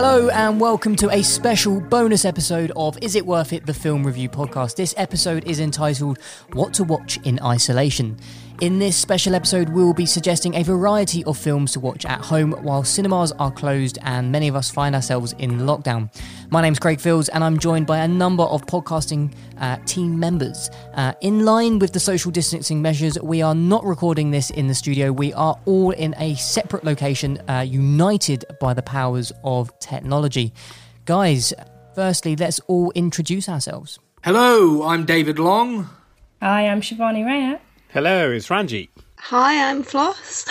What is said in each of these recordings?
Hello and welcome to a special bonus episode of Is It Worth It? The Film Review Podcast. This episode is entitled What to Watch in Isolation. In this special episode, we will be suggesting a variety of films to watch at home while cinemas are closed and many of us find ourselves in lockdown. My name's Craig Fields and I'm joined by a number of podcasting uh, team members. Uh, in line with the social distancing measures, we are not recording this in the studio. We are all in a separate location, uh, united by the powers of technology. Guys, firstly, let's all introduce ourselves. Hello, I'm David Long. Hi, I'm Shivani Rayat. Hello, it's Ranjit. Hi, I'm Floss.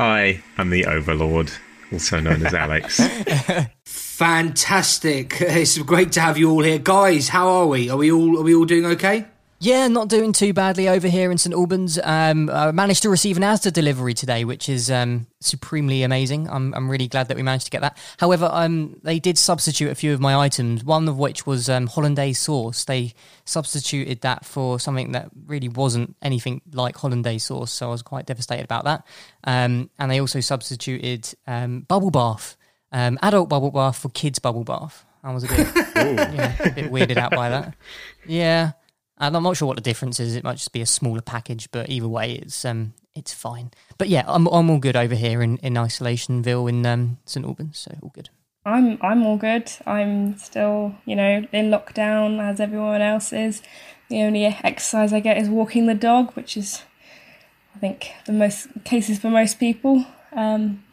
Hi, I'm the Overlord, also known as Alex. Fantastic! It's great to have you all here, guys. How are we? Are we all are we all doing okay? Yeah, not doing too badly over here in St Albans. Um, I managed to receive an Asda delivery today, which is um, supremely amazing. I'm, I'm really glad that we managed to get that. However, um, they did substitute a few of my items, one of which was um, hollandaise sauce. They substituted that for something that really wasn't anything like hollandaise sauce, so I was quite devastated about that. Um, and they also substituted um, bubble bath, um, adult bubble bath for kids bubble bath. I was a bit, yeah, a bit weirded out by that. Yeah. And I'm not sure what the difference is. It might just be a smaller package, but either way, it's um, it's fine. But yeah, I'm I'm all good over here in in Isolationville in um, St Albans, so all good. I'm I'm all good. I'm still, you know, in lockdown as everyone else is. The only exercise I get is walking the dog, which is, I think, the most cases for most people. Um,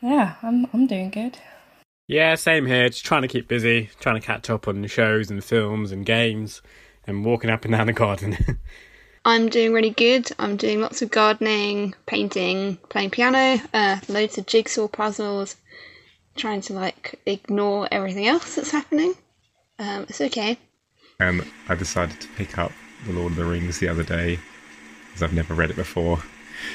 yeah, I'm I'm doing good. Yeah, same here. Just trying to keep busy, trying to catch up on shows and films and games, and walking up and down the garden. I'm doing really good. I'm doing lots of gardening, painting, playing piano, uh, loads of jigsaw puzzles, trying to like ignore everything else that's happening. Um, it's okay. and I decided to pick up The Lord of the Rings the other day because I've never read it before.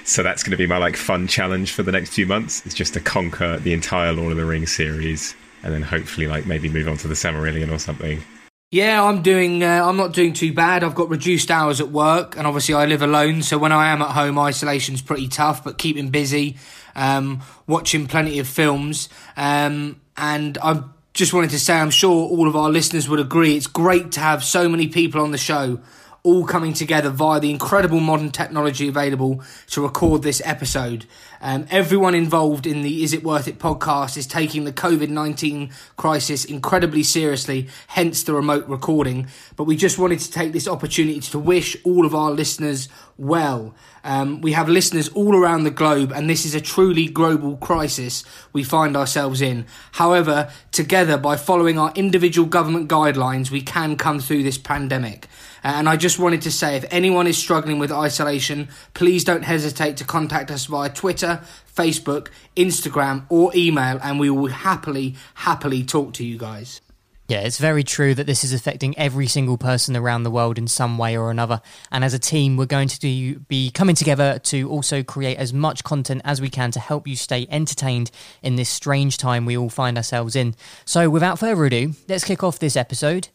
So that's going to be my like fun challenge for the next few months. It's just to conquer the entire Lord of the Rings series, and then hopefully like maybe move on to the Silmarillion or something. Yeah, I'm doing. Uh, I'm not doing too bad. I've got reduced hours at work, and obviously I live alone. So when I am at home, isolation's pretty tough. But keeping busy, um, watching plenty of films, um, and I just wanted to say, I'm sure all of our listeners would agree. It's great to have so many people on the show, all coming together via the incredible modern technology available to record this episode. Um, everyone involved in the Is It Worth It podcast is taking the COVID 19 crisis incredibly seriously, hence the remote recording. But we just wanted to take this opportunity to wish all of our listeners well. Um, we have listeners all around the globe, and this is a truly global crisis we find ourselves in. However, together, by following our individual government guidelines, we can come through this pandemic. And I just wanted to say if anyone is struggling with isolation, please don't hesitate to contact us via Twitter, Facebook, Instagram, or email, and we will happily, happily talk to you guys. Yeah, it's very true that this is affecting every single person around the world in some way or another. And as a team, we're going to do, be coming together to also create as much content as we can to help you stay entertained in this strange time we all find ourselves in. So, without further ado, let's kick off this episode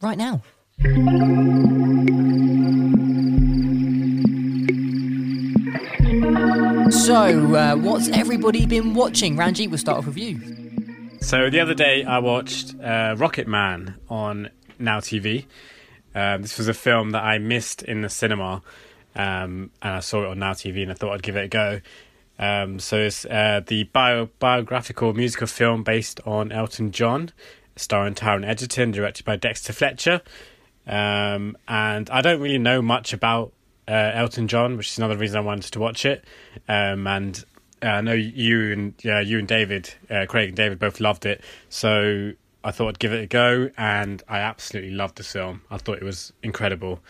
right now. So, uh, what's everybody been watching? Ranjit, we'll start off with you. so the other day I watched uh, Rocketman on Now TV. Um, this was a film that I missed in the cinema, um, and I saw it on Now TV, and I thought I'd give it a go. Um, so it's uh, the bio- biographical musical film based on Elton John, starring Taron Egerton, directed by Dexter Fletcher. Um, and I don't really know much about uh, Elton John, which is another reason I wanted to watch it. Um, and uh, I know you and uh, you and David, uh, Craig and David, both loved it, so I thought I'd give it a go, and I absolutely loved the film. I thought it was incredible.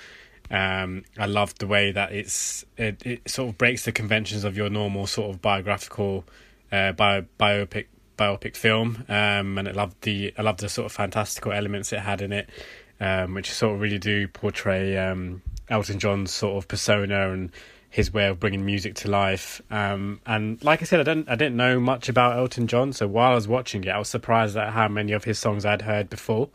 Um, I loved the way that it's it, it sort of breaks the conventions of your normal sort of biographical uh, bio, biopic biopic film, um, and I loved the I loved the sort of fantastical elements it had in it. Um, which sort of really do portray um, Elton John's sort of persona and his way of bringing music to life. Um, and like I said, I didn't I didn't know much about Elton John, so while I was watching it, I was surprised at how many of his songs I'd heard before,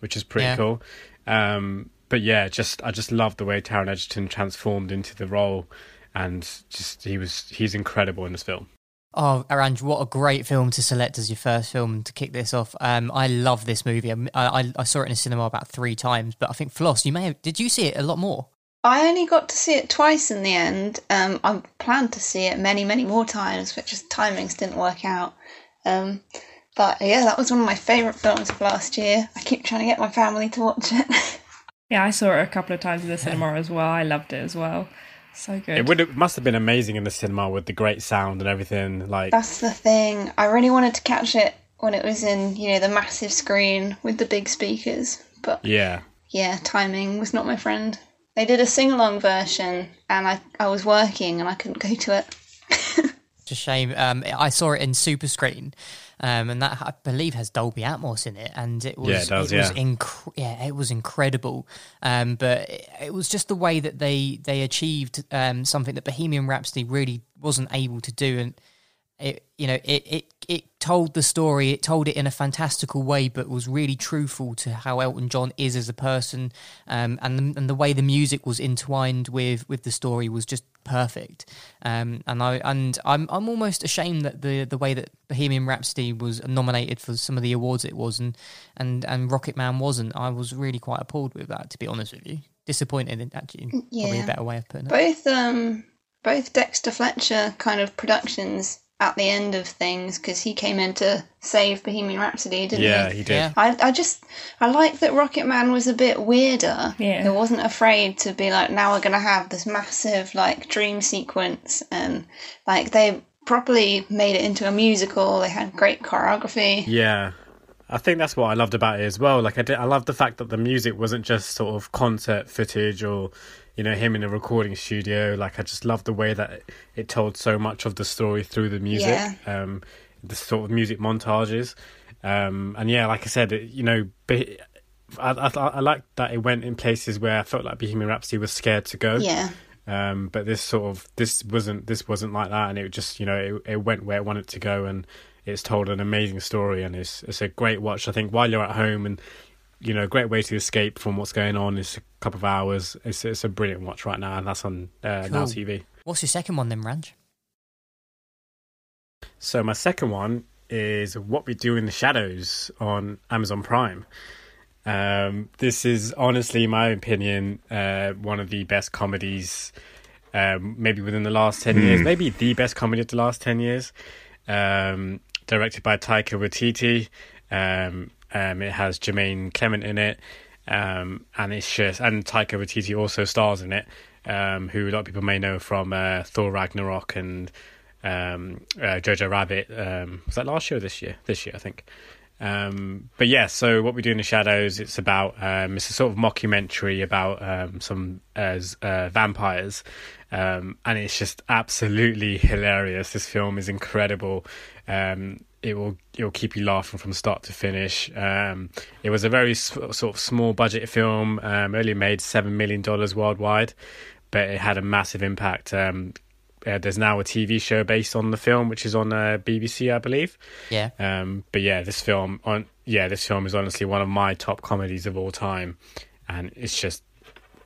which is pretty Yeah. cool. Um, but yeah, just I just love the way Taron Egerton transformed into the role, and just he was he's incredible in this film. Oh, Aranj, what a great film to select as your first film to kick this off. Um, I love this movie. I, I, I saw it in a cinema about three times, but I think Floss, you may have. Did you see it a lot more? I only got to see it twice in the end. Um, I planned to see it many, many more times, but just timings didn't work out. Um, but yeah, that was one of my favourite films of last year. I keep trying to get my family to watch it. Yeah, I saw it a couple of times in the cinema as well. I loved it as well. So good. It would have, must have been amazing in the cinema with the great sound and everything. Like That's the thing. I really wanted to catch it when it was in, you know, the massive screen with the big speakers. But yeah, yeah, timing was not my friend. They did a sing along version and I, I was working and I couldn't go to it. It's a shame. Um, I saw it in super screen, um, and that I believe has Dolby Atmos in it, and it was Yeah, it does, was yeah. inc- yeah, it was incredible. Um, but it, it was just the way that they they achieved um, something that Bohemian Rhapsody really wasn't able to do, and it you know it it it told the story, it told it in a fantastical way, but was really truthful to how Elton John is as a person, um, and the, and the way the music was entwined with with the story was just perfect. Um, and I and I'm I'm almost ashamed that the the way that Bohemian Rhapsody was nominated for some of the awards it was, and and and Rocketman wasn't. I was really quite appalled with that, to be honest with you. Disappointed, in- actually, probably a better way of putting it. Both um both Dexter Fletcher kind of productions at the end of things because he came in to save Bohemian Rhapsody, didn't he? yeah, he? he did. Yeah. I, I just I like that Rocketman was a bit weirder. Yeah. It wasn't afraid to be like, now we're gonna have this massive like dream sequence and like they properly made it into a musical. They had great choreography. Yeah. I think that's what I loved about it as well. Like I did, I loved the fact that the music wasn't just sort of concert footage or, you know, him in a recording studio. Like I just love the way that it, told so much of the story through the music, Yeah. um, the sort of music montages, um, and yeah, like I said, it, you know, Be- I, I, I like that it went in places where I felt like Bohemian Rhapsody was scared to go. Yeah. Um, but this sort of this wasn't this wasn't like that, and it just you know it, it went where it wanted to go, and it's told an amazing story, and it's it's a great watch. I think while you're at home, and you know, a great way to escape from what's going on. It's a couple of hours. It's it's a brilliant watch right now, and that's on uh, Now TV. What's your second one then, Ranj? So my second one is What We Do in the Shadows on Amazon Prime. Um, this is honestly, in my opinion, uh, one of the best comedies, um, maybe within the last ten years, maybe the best comedy of the last ten years. Um, directed by Taika Waititi. Um, um, it has Jermaine Clement in it, um, and it's just and Taika Waititi also stars in it, um, who a lot of people may know from uh, Thor Ragnarok and um, uh, Jojo Rabbit. Um, was that last year or this year? This year, I think. Um, but yeah, so what we do in the shadows, it's about um, it's a sort of mockumentary about some as uh, vampires, um, and it's just absolutely hilarious. This film is incredible. Um, it will it will keep you laughing from start to finish. Um, it was a very sort of small budget film, um, only made seven million dollars worldwide, but it had a massive impact. Um, uh, there's now a TV show based on the film, which is on uh, BBC, I believe. Yeah. Um, but yeah, this film on yeah, this film is honestly one of my top comedies of all time, and it's just,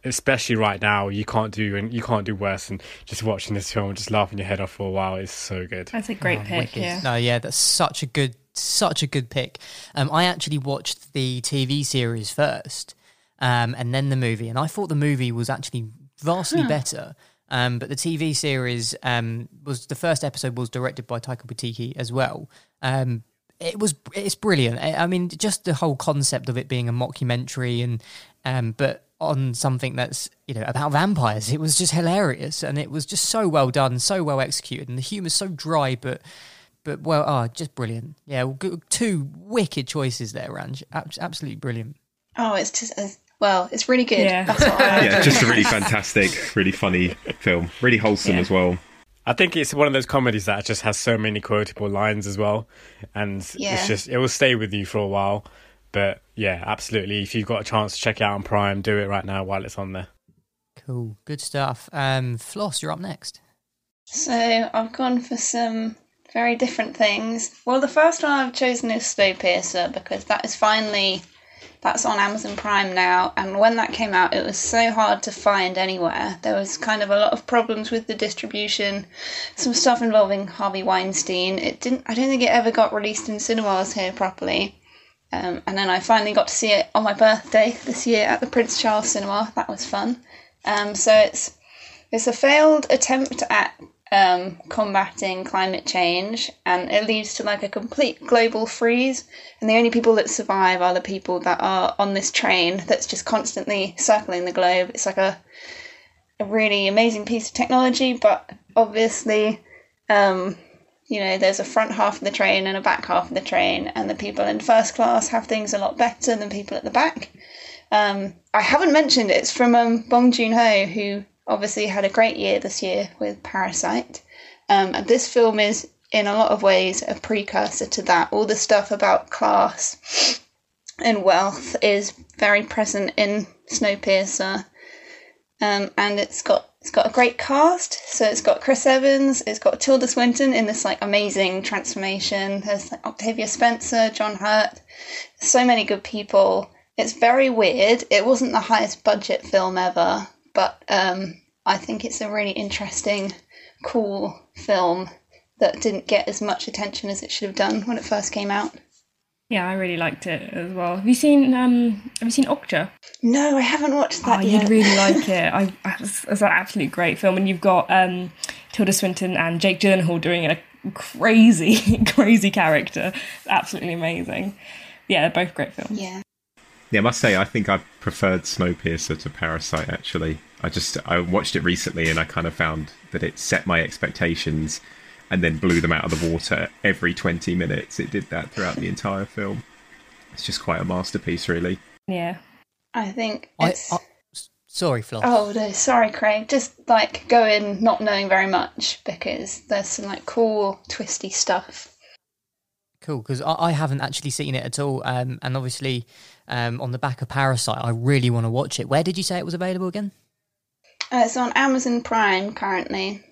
especially right now, you can't do and you can't do worse than just watching this film and just laughing your head off for a while. It's so good. That's a great Oh, pick, wicked. yeah. No, yeah, that's such a good, such a good pick. Um, I actually watched the TV series first, um, and then the movie, and I thought the movie was actually vastly better. Um, but the TV series um, was the first episode was directed by Taika Waititi as well. Um, it was it's brilliant. I I mean, just the whole concept of it being a mockumentary and um, but on something that's you know about vampires. It was just hilarious and it was just so well done, so well executed, and the humor's so dry but but well, oh, just brilliant. Yeah, well, two wicked choices there, Ranj. Absolutely brilliant. Oh, it's just as well. It's really good. Yeah. That's what I Yeah, just a really fantastic, really funny film. Really wholesome Yeah. as well. I think it's one of those comedies that just has so many quotable lines as well, and Yeah. it's just it will stay with you for a while. But yeah, absolutely. If you've got a chance to check it out on Prime, do it right now while it's on there. Cool, good stuff. Um, Floss, you're up next. So I've gone for some very different things. Well, the first one I've chosen is Snowpiercer because that is finally that's on Amazon Prime now. And when that came out, it was so hard to find anywhere. There was kind of a lot of problems with the distribution, some stuff involving Harvey Weinstein. It didn't. I don't think it ever got released in cinemas here properly. Um, and then I finally got to see it on my birthday this year at the Prince Charles Cinema. That was fun. Um, so it's it's a failed attempt at um, combating climate change, and it leads to like a complete global freeze. And the only people that survive are the people that are on this train that's just constantly circling the globe. It's like a a really amazing piece of technology, but obviously, um, you know, there's a front half of the train and a back half of the train, and the people in first class have things a lot better than people at the back. Um, I haven't mentioned it. It's from um, Bong Joon Ho, who obviously had a great year this year with Parasite. Um, and this film is, in a lot of ways, a precursor to that. All the stuff about class and wealth is very present in Snowpiercer. Um, and it's got it's got a great cast. So it's got Chris Evans, it's got Tilda Swinton in this like amazing transformation. There's like, Octavia Spencer, John Hurt, so many good people. It's very weird. It wasn't the highest budget film ever, but um, I think it's a really interesting, cool film that didn't get as much attention as it should have done when it first came out. Yeah, I really liked it as well. Have you seen um have you seen Okja? No, I haven't watched that oh, yet. you'd really like it. I, I it's, it's an absolutely great film, and you've got um Tilda Swinton and Jake Gyllenhaal doing a crazy, crazy character. It's absolutely amazing. Yeah, they're both great films. Yeah. Yeah, I must say, I think I preferred Snowpiercer to Parasite. Actually, I just I watched it recently and I kind of found that it set my expectations and then blew them out of the water every twenty minutes. It did that throughout the entire film. It's just quite a masterpiece, really. Yeah. I think I, it's. I, s- sorry, Floss. Oh no, sorry, Craig. Just like go in not knowing very much because there's some like cool twisty stuff. Cool, because I, I haven't actually seen it at all. Um, and obviously, um, on the back of Parasite, I really want to watch it. Where did you say it was available again? Uh, it's on Amazon Prime currently.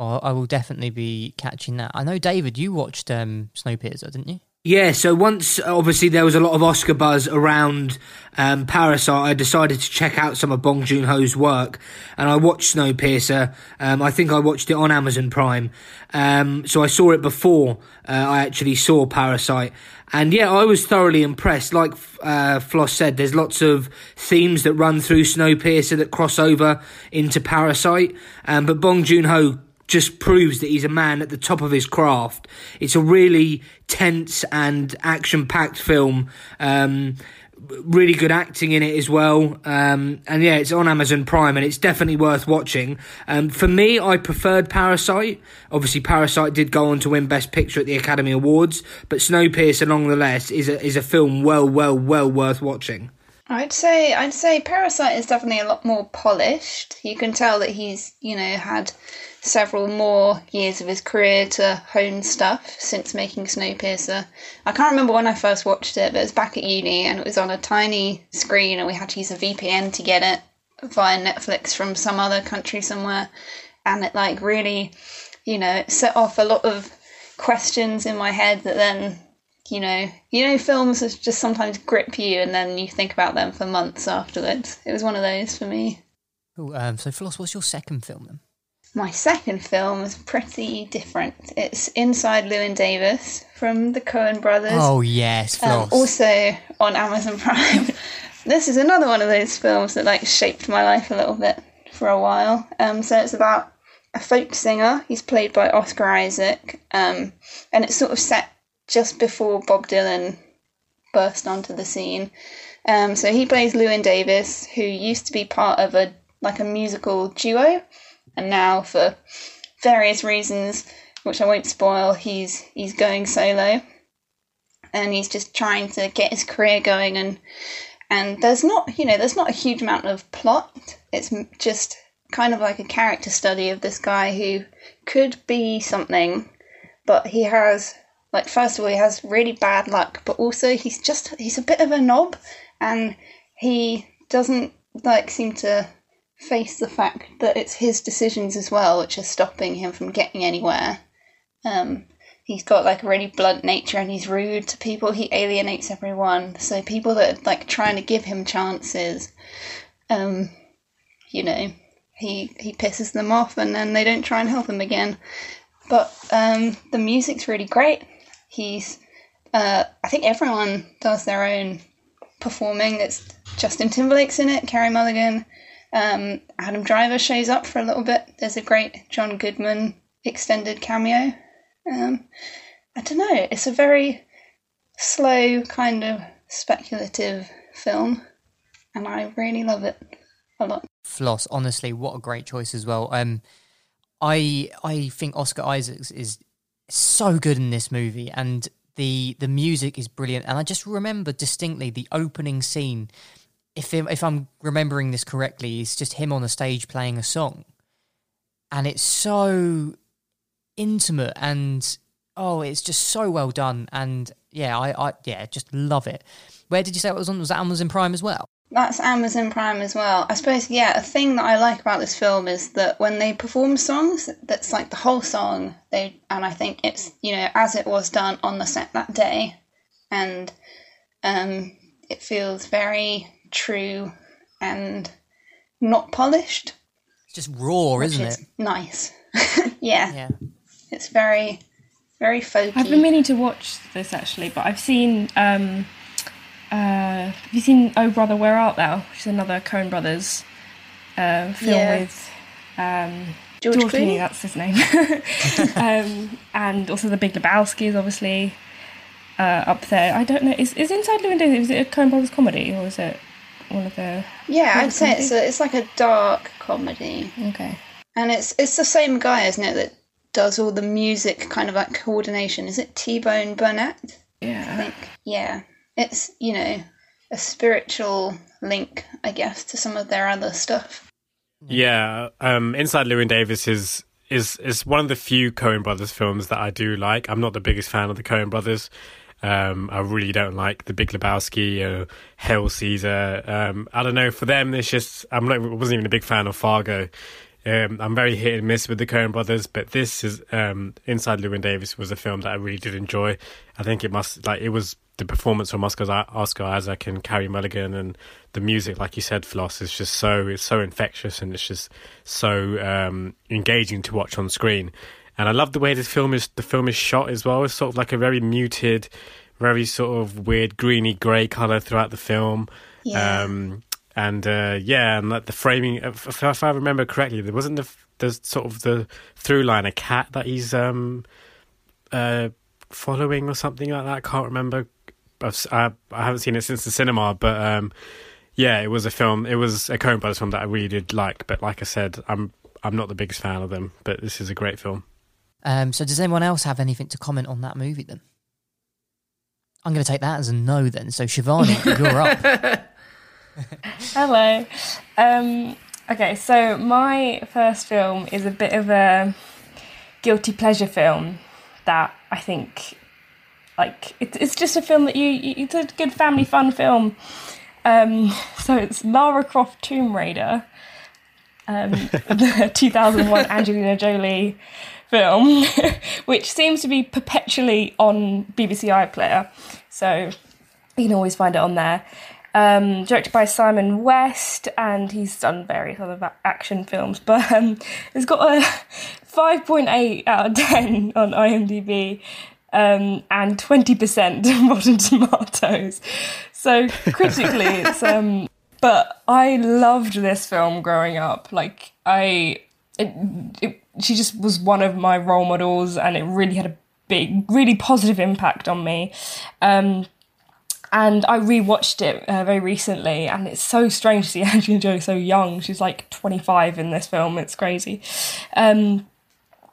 Well, I will definitely be catching that. I know, David, you watched um, Snowpiercer, didn't you? Yeah, so once obviously there was a lot of Oscar buzz around um, Parasite, I decided to check out some of Bong Joon Ho's work, and I watched Snowpiercer. Um, I think I watched it on Amazon Prime, um, so I saw it before uh, I actually saw Parasite, and yeah, I was thoroughly impressed. Like uh, Floss said, there's lots of themes that run through Snowpiercer that cross over into Parasite, um, but Bong Joon Ho just proves that he's a man at the top of his craft. It's a really tense and action packed film. Um, really good acting in it as well. Um, and yeah, it's on Amazon Prime and it's definitely worth watching. Um, for me, I preferred Parasite. Obviously, Parasite did go on to win Best Picture at the Academy Awards, but Snowpiercer, nonetheless, is a, is a film well, well, well worth watching. I'd say I'd say Parasite is definitely a lot more polished. You can tell that he's you know had several more years of his career to hone stuff since making Snowpiercer. I can't remember when I first watched it, but it was back at uni and it was on a tiny screen and we had to use a VPN to get it via Netflix from some other country somewhere. And it like really, you know, it set off a lot of questions in my head that then you know, you know, films just sometimes grip you, and then you think about them for months afterwards. It was one of those for me. Cool. Um, so, Floss, what's your second film then? My second film is pretty different. It's Inside Llewyn Davis from the Coen Brothers. Oh yes, um, also on Amazon Prime. this is another one of those films that like shaped my life a little bit for a while. Um, so it's about a folk singer. He's played by Oscar Isaac, um, and it's sort of set just before Bob Dylan burst onto the scene. Um, so he plays Llewyn Davis, who used to be part of a like a musical duo, and now for various reasons, which I won't spoil, he's he's going solo, and he's just trying to get his career going. and And there's not you know there's not a huge amount of plot. It's just kind of like a character study of this guy who could be something, but he has like first of all he has really bad luck, but also he's just he's a bit of a knob, and he doesn't like seem to face the fact that it's his decisions as well which are stopping him from getting anywhere. Um, he's got like a really blunt nature and he's rude to people. He alienates everyone. So people that are like trying to give him chances, um, you know, he he pisses them off and then they don't try and help him again. But um, the music's really great. He's uh, I think everyone does their own performing. It's Justin Timberlake's in it, Carey Mulligan, um, Adam Driver shows up for a little bit. There's a great John Goodman extended cameo. Um, I don't know. It's a very slow, kind of speculative film, and I really love it a lot. Floss, honestly, what a great choice as well. Um, I I think Oscar Isaacs is so good in this movie, and the the music is brilliant. And I just remember distinctly the opening scene. If if I'm remembering this correctly, it's just him on the stage playing a song, and it's so intimate and oh, it's just so well done. And yeah, I, I yeah, just love it. Where did you say it was on? Was that Amazon Prime as well? That's Amazon Prime as well. I suppose, yeah, a thing that I like about this film is that when they perform songs, that's like the whole song. They and I think it's you know as it was done on the set that day, and um, it feels very true and not polished. It's just raw, isn't is it? Nice. yeah. Yeah. It's very, very folky. I've been meaning to watch this actually, but I've seen. Um, uh, have you seen Oh Brother Where Art Thou? Which is another Coen Brothers uh, film Yeah. with um, George George Clooney? Clooney. That's his name, um, and also The Big Lebowski is obviously uh, up there. I don't know. Is is Inside Llewyn Davis? Is it a Coen Brothers comedy or is it one of the? yeah, I'd say it's a, it's like a dark comedy, Okay. and it's it's the same guy, isn't it, that does all the music kind of like coordination. Is it T Bone Burnett? Yeah. I Yeah. think. Yeah, it's you know a spiritual link, I guess, to some of their other stuff. Yeah, um, Inside Llewyn Davis is is is one of the few Coen Brothers films that I do like. I'm not the biggest fan of the Coen Brothers. Um, I really don't like The Big Lebowski, or Hail Caesar. Um, I don't know. For them, it's just I'm not. wasn't even a big fan of Fargo. Um, I'm very hit and miss with the Coen Brothers, but this is um, Inside Llewyn Davis was a film that I really did enjoy. I think it must like it was the performance from Oscar Oscar Isaac and Carey Mulligan and the music, like you said, Floss, is just so it's so infectious and it's just so um, engaging to watch on screen. And I love the way this film is the film is shot as well. It's sort of like a very muted, very sort of weird greeny grey color throughout the film. Yeah. Um, and uh, yeah, and like the framing, if, if I remember correctly, there wasn't the the sort of the through line a cat that he's um uh following or something like that. I can't remember. I've, I haven't seen it since the cinema, but um, yeah, it was a film. It was a Coen Brothers film that I really did like. But like I said, I'm I'm not the biggest fan of them. But this is a great film. Um, so does anyone else have anything to comment on that movie then? I'm going to take that as a no then. So Shivani, you're up. Hello. Um, okay, so my first film is a bit of a guilty pleasure film that I think, like, it, it's just a film that you, you, it's a good family fun film. Um, so it's Lara Croft Tomb Raider, um, the 2001 Angelina Jolie film, which seems to be perpetually on BBC iPlayer. So you can always find it on there. Um, directed by Simon West, and he's done various other action films. But um, it's got a 5.8 out of 10 on IMDb um, and 20% on Rotten Tomatoes. So critically, it's. Um, but I loved this film growing up. Like I, it, it, she just was one of my role models, and it really had a big, really positive impact on me. Um, and I rewatched it uh, very recently, and it's so strange to see Angelina Jolie so young. She's like 25 in this film. It's crazy. Um,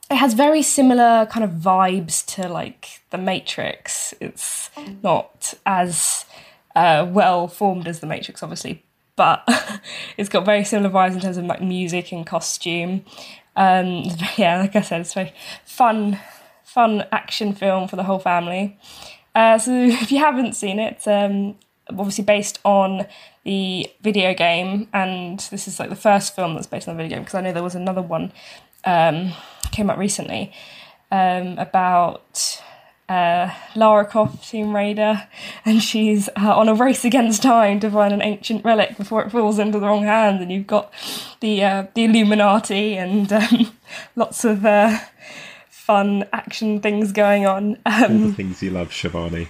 it has very similar kind of vibes to like The Matrix. It's not as uh, well formed as The Matrix, obviously, but it's got very similar vibes in terms of like music and costume. Um, yeah, like I said, it's very fun, fun action film for the whole family. Uh, so if you haven't seen it, um, obviously based on the video game, and this is like the first film that's based on the video game because I know there was another one um, came up recently um, about uh, Lara Croft, Tomb Raider, and she's uh, on a race against time to find an ancient relic before it falls into the wrong hands. And you've got the uh, the Illuminati and um, lots of uh, fun action things going on. All Um, the things you love, Shivani.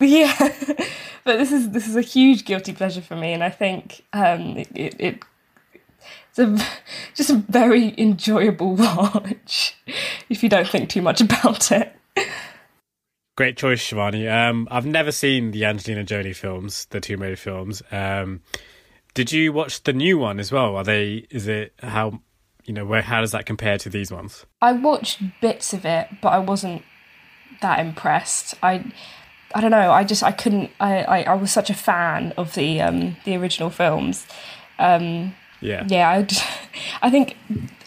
yeah, but this is this is a huge guilty pleasure for me, and I think um, it, it, it it's a just a very enjoyable watch if you don't think too much about it. Great choice, Shivani. Um, I've never seen the Angelina Jolie films, the Tomb Raider films. Um, did you watch the new one as well? Are they? Is it how? You know, where? How does that compare to these ones? I watched bits of it, but I wasn't that impressed. I I don't know. I just I couldn't. I I, I was such a fan of the um the original films. Um, Yeah. yeah, I, just- I think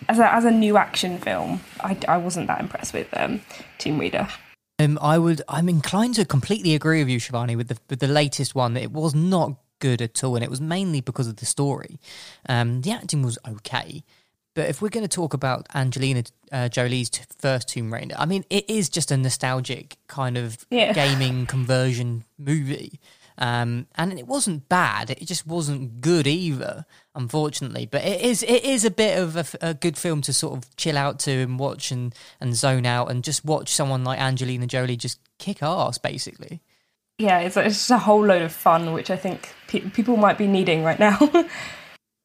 as a as a new action film, I, I wasn't that impressed with um Tomb Raider. Um, I would. I'm inclined to completely agree with you, Shivani, with the with the latest one. That it was not good at all, and it was mainly because of the story. Um, the acting was okay, but if we're going to talk about Angelina uh, Jolie's t- first Tomb Raider, I mean, it is just a nostalgic kind of Yeah. gaming conversion movie. Um, and it wasn't bad. It just wasn't good either, unfortunately. But it is it is a bit of a good film to sort of chill out to and watch and, and zone out and just watch someone like Angelina Jolie just kick ass, basically. Yeah, it's, it's just a whole load of fun, which I think pe- people might be needing right now.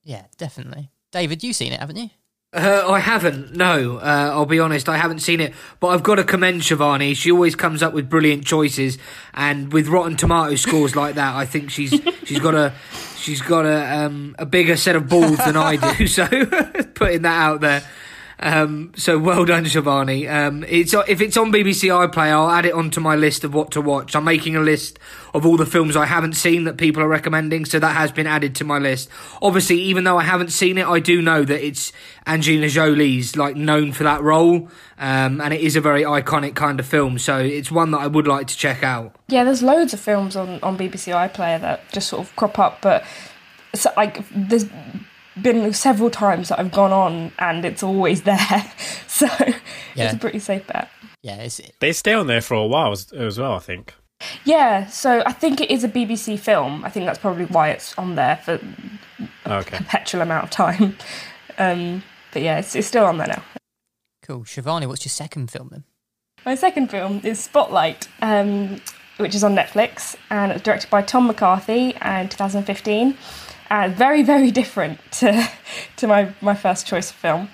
Yeah, definitely. David, you've seen it, haven't you? Uh, I haven't. No, uh, I'll be honest. I haven't seen it, but I've got to commend Shivani. She always comes up with brilliant choices, and with Rotten Tomato scores like that, I think she's she's got a she's got a um, a bigger set of balls than I do. So putting that out there. Um, so well done, Shivani. Um, it's if it's on BBC iPlayer, I'll add it onto my list of what to watch. I'm making a list of all the films I haven't seen that people are recommending, so that has been added to my list. Obviously, even though I haven't seen it, I do know that it's Angelina Jolie's like known for that role, um, and it is a very iconic kind of film. So it's one that I would like to check out. yeah, there's loads of films on, on BBC iPlayer that just sort of crop up, but it's like there's been several times that I've gone on and it's always there. So Yeah. it's a pretty safe bet. Yeah, it's, They stay on there for a while as, as well. I think. Yeah, so I think it is a BBC film. I think that's probably why it's on there for Okay. perpetual amount of time. Um, but yeah, it's, it's still on there now. cool. Shivani, what's your second film then? My second film is Spotlight, um, which is on Netflix and it's directed by Tom McCarthy in 2015. And very, very different to, to my, my first choice of film.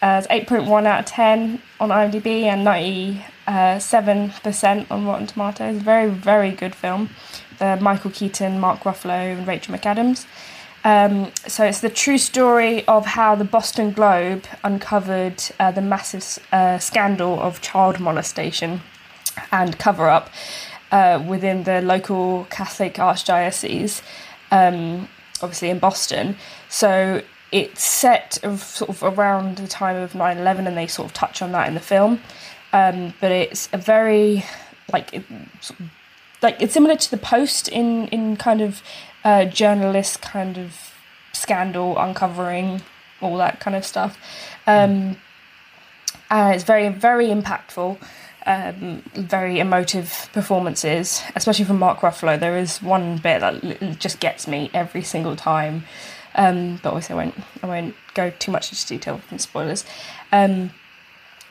Uh, it's 8.1 out of 10 on IMDb and 97% on Rotten Tomatoes. Very, very good film. Uh, Michael Keaton, Mark Ruffalo, and Rachel McAdams. Um, so it's the true story of how the Boston Globe uncovered uh, the massive uh, scandal of child molestation and cover up uh, within the local Catholic archdiocese, um, obviously in Boston. So it's set sort of around the time of 9-11 and they sort of touch on that in the film. Um, but it's a very like it, sort of like it's similar to the post in in kind of uh, journalist kind of scandal uncovering all that kind of stuff um, and it's very very impactful um, very emotive performances especially from mark ruffalo there is one bit that just gets me every single time um, but obviously i won't i won't go too much into detail from spoilers um,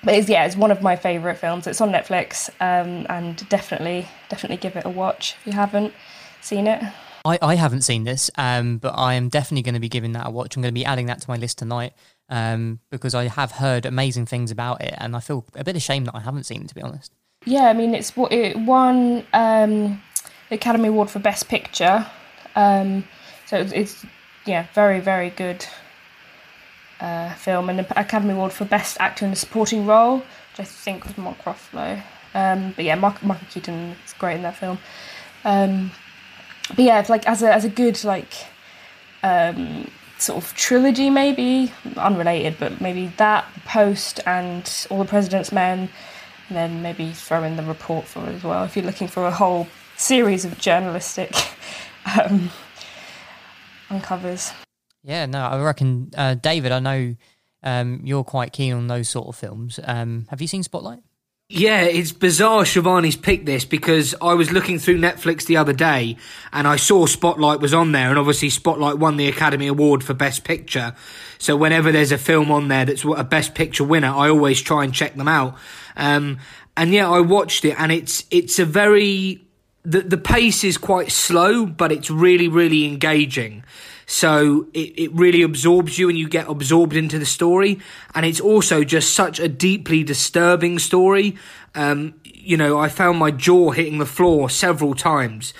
but it's, yeah, it's one of my favourite films. It's on Netflix, um, and definitely, definitely give it a watch if you haven't seen it. I, I haven't seen this, um, but I am definitely going to be giving that a watch. I'm going to be adding that to my list tonight um, because I have heard amazing things about it, and I feel a bit ashamed that I haven't seen it, to be honest. Yeah, I mean, it's it won um, the Academy Award for Best Picture, um, so it's, it's yeah, very very good uh, film, and the Academy Award for Best Actor in a Supporting Role, which I think was Mark Ruffalo. Um, but yeah, Mark, Michael Keaton is great in that film. Um, but yeah, it's like as a as a good like um, sort of trilogy, maybe unrelated, but maybe that Post and All the President's Men. And then maybe throw in the report for it as well if you're looking for a whole series of journalistic um, uncovers. Yeah, no, I reckon, uh, David, I know um, you're quite keen on those sort of films. Um, have you seen Spotlight? Yeah, it's bizarre Shivani's picked this because I was looking through Netflix the other day and I saw Spotlight was on there and obviously Spotlight won the Academy Award for Best Picture. So whenever there's a film on there that's a Best Picture winner, I always try and check them out. Um, and yeah, I watched it and it's, it's a very, the, the pace is quite slow, but it's really, really engaging. So it, it really absorbs you and you get absorbed into the story. And it's also just such a deeply disturbing story. Um, you know, I found my jaw hitting the floor several times.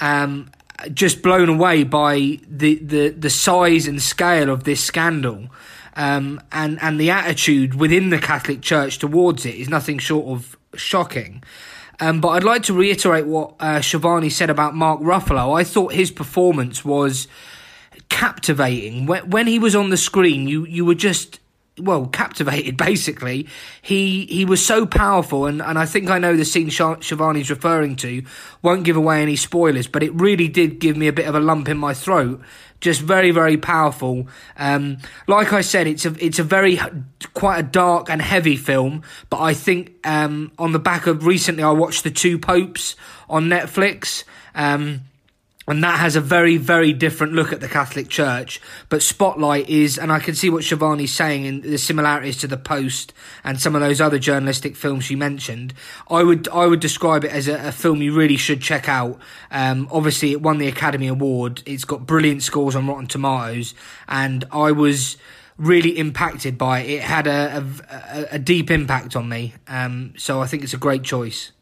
Um, just blown away by the, the, the size and scale of this scandal. Um, and, and the attitude within the Catholic Church towards it is nothing short of shocking. Um, but I'd like to reiterate what uh, Shivani said about Mark Ruffalo. I thought his performance was captivating. When, he was on the screen, you, you were just well captivated basically. He he was so powerful and and I think I know the scene Sh- Shivani's referring to. Won't give away any spoilers but it really did give me a bit of a lump in my throat. Just very very powerful. Um, like I said it's a it's a very quite a dark and heavy film but I think um, on the back of recently I watched the two popes on Netflix. Um, and that has a very, very different look at the Catholic Church. But Spotlight is, and I can see what Shivani's saying in the similarities to the Post and some of those other journalistic films you mentioned. I would, I would describe it as a, a film you really should check out. Um, obviously, it won the Academy Award. It's got brilliant scores on Rotten Tomatoes, and I was really impacted by it. It had a, a, a deep impact on me. Um, so I think it's a great choice.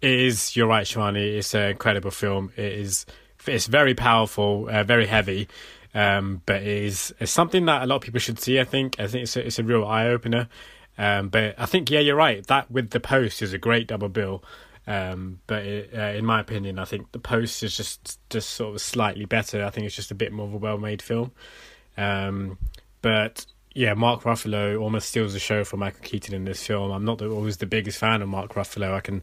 It is. You're right, Shivani. It's an incredible film. It is it's very powerful, uh, very heavy, um, but it is it's something that a lot of people should see. I think I think it's a, it's a real eye opener. Um, but I think yeah, you're right. That with the post is a great double bill. Um, but it, uh, in my opinion, I think the post is just just sort of slightly better. I think it's just a bit more of a well made film. Um, but yeah, Mark Ruffalo almost steals the show for Michael Keaton in this film. I'm not always the biggest fan of Mark Ruffalo. I can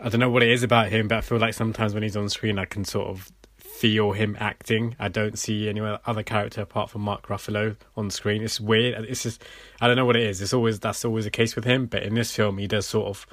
I don't know what it is about him, but I feel like sometimes when he's on screen, I can sort of feel him acting. I don't see any other character apart from Mark Ruffalo on screen. It's weird. It's just I don't know what it is. It's always that's always the case with him. But in this film, he does sort of,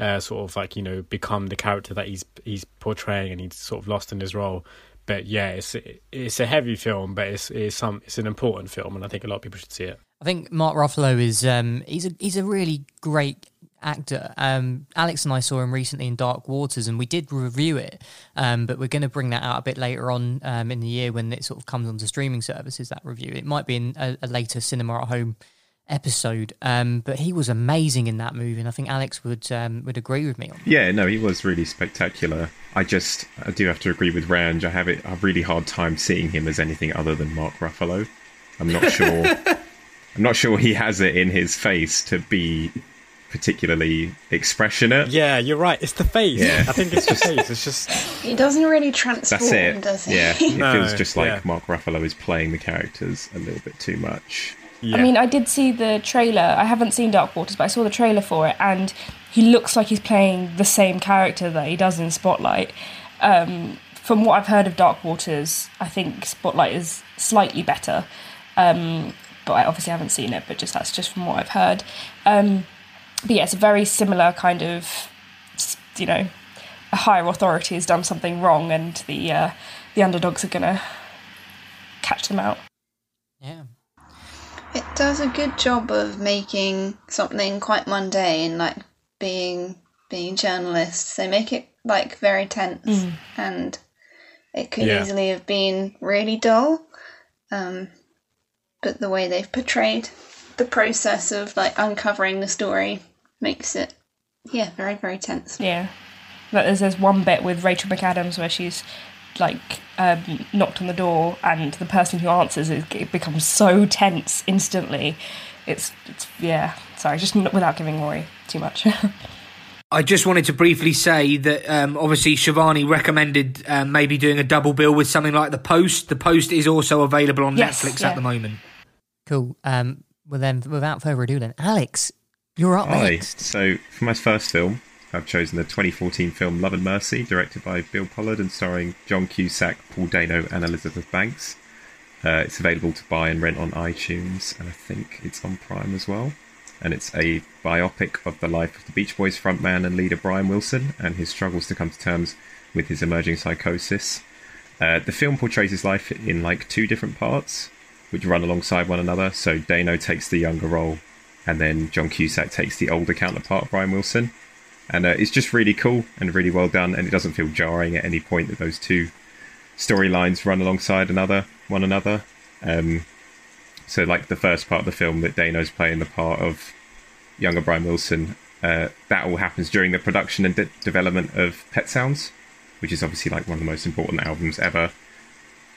uh, sort of like you know become the character that he's he's portraying, and he's sort of lost in his role. But yeah, it's it's a heavy film, but it's it's some it's an important film, and I think a lot of people should see it. I think Mark Ruffalo is um he's a he's a really great actor. Um, Alex and I saw him recently in Dark Waters, and we did review it. Um, but we're going to bring that out a bit later on um, in the year when it sort of comes onto streaming services. That review, it might be in a, a later cinema at home episode. Um, but he was amazing in that movie, and I think Alex would um, would agree with me on. That. Yeah, no, he was really spectacular. I just I do have to agree with Ranj. I have it a really hard time seeing him as anything other than Mark Ruffalo. I'm not sure. I'm not sure he has it in his face to be particularly expressionate. Yeah, you're right. It's the face. Yeah. I think it's the face. It's just he doesn't really transform. That's it. Does he? Yeah, it no, feels just like yeah. Mark Ruffalo is playing the characters a little bit too much. Yeah. I mean, I did see the trailer. I haven't seen Dark Waters, but I saw the trailer for it, and he looks like he's playing the same character that he does in Spotlight. Um, from what I've heard of Dark Waters, I think Spotlight is slightly better. Um, but I obviously haven't seen it, but just that's just from what I've heard. Um, but yeah, it's a very similar kind of, you know, a higher authority has done something wrong, and the uh, the underdogs are gonna catch them out. Yeah, it does a good job of making something quite mundane, like being being journalists. They make it like very tense, mm. and it could yeah. easily have been really dull. Um, but the way they've portrayed the process of like uncovering the story makes it yeah very very tense yeah like there's, there's one bit with rachel mcadams where she's like um, knocked on the door and the person who answers it, it becomes so tense instantly it's, it's yeah sorry just without giving away too much I just wanted to briefly say that um, obviously Shivani recommended um, maybe doing a double bill with something like The Post. The Post is also available on yes, Netflix yeah. at the moment. Cool. Um, well, then, without further ado, then, Alex, You're up Hi. next. So, for my first film, I've chosen the 2014 film Love and Mercy, directed by Bill Pohlad and starring John Cusack, Paul Dano, and Elizabeth Banks. Uh, it's available to buy and rent on iTunes, and I think it's on Prime as well. And it's a biopic of the life of the Beach Boys frontman and leader Brian Wilson and his struggles to come to terms with his emerging psychosis. Uh, the film portrays his life in like two different parts, which run alongside one another. So Dano takes the younger role, and then John Cusack takes the older counterpart Brian Wilson. And uh, it's just really cool and really well done, and it doesn't feel jarring at any point that those two storylines run alongside another one another. Um, so, like the first part of the film that Dano's playing the part of younger Brian Wilson, uh, that all happens during the production and de- development of Pet Sounds, which is obviously like one of the most important albums ever,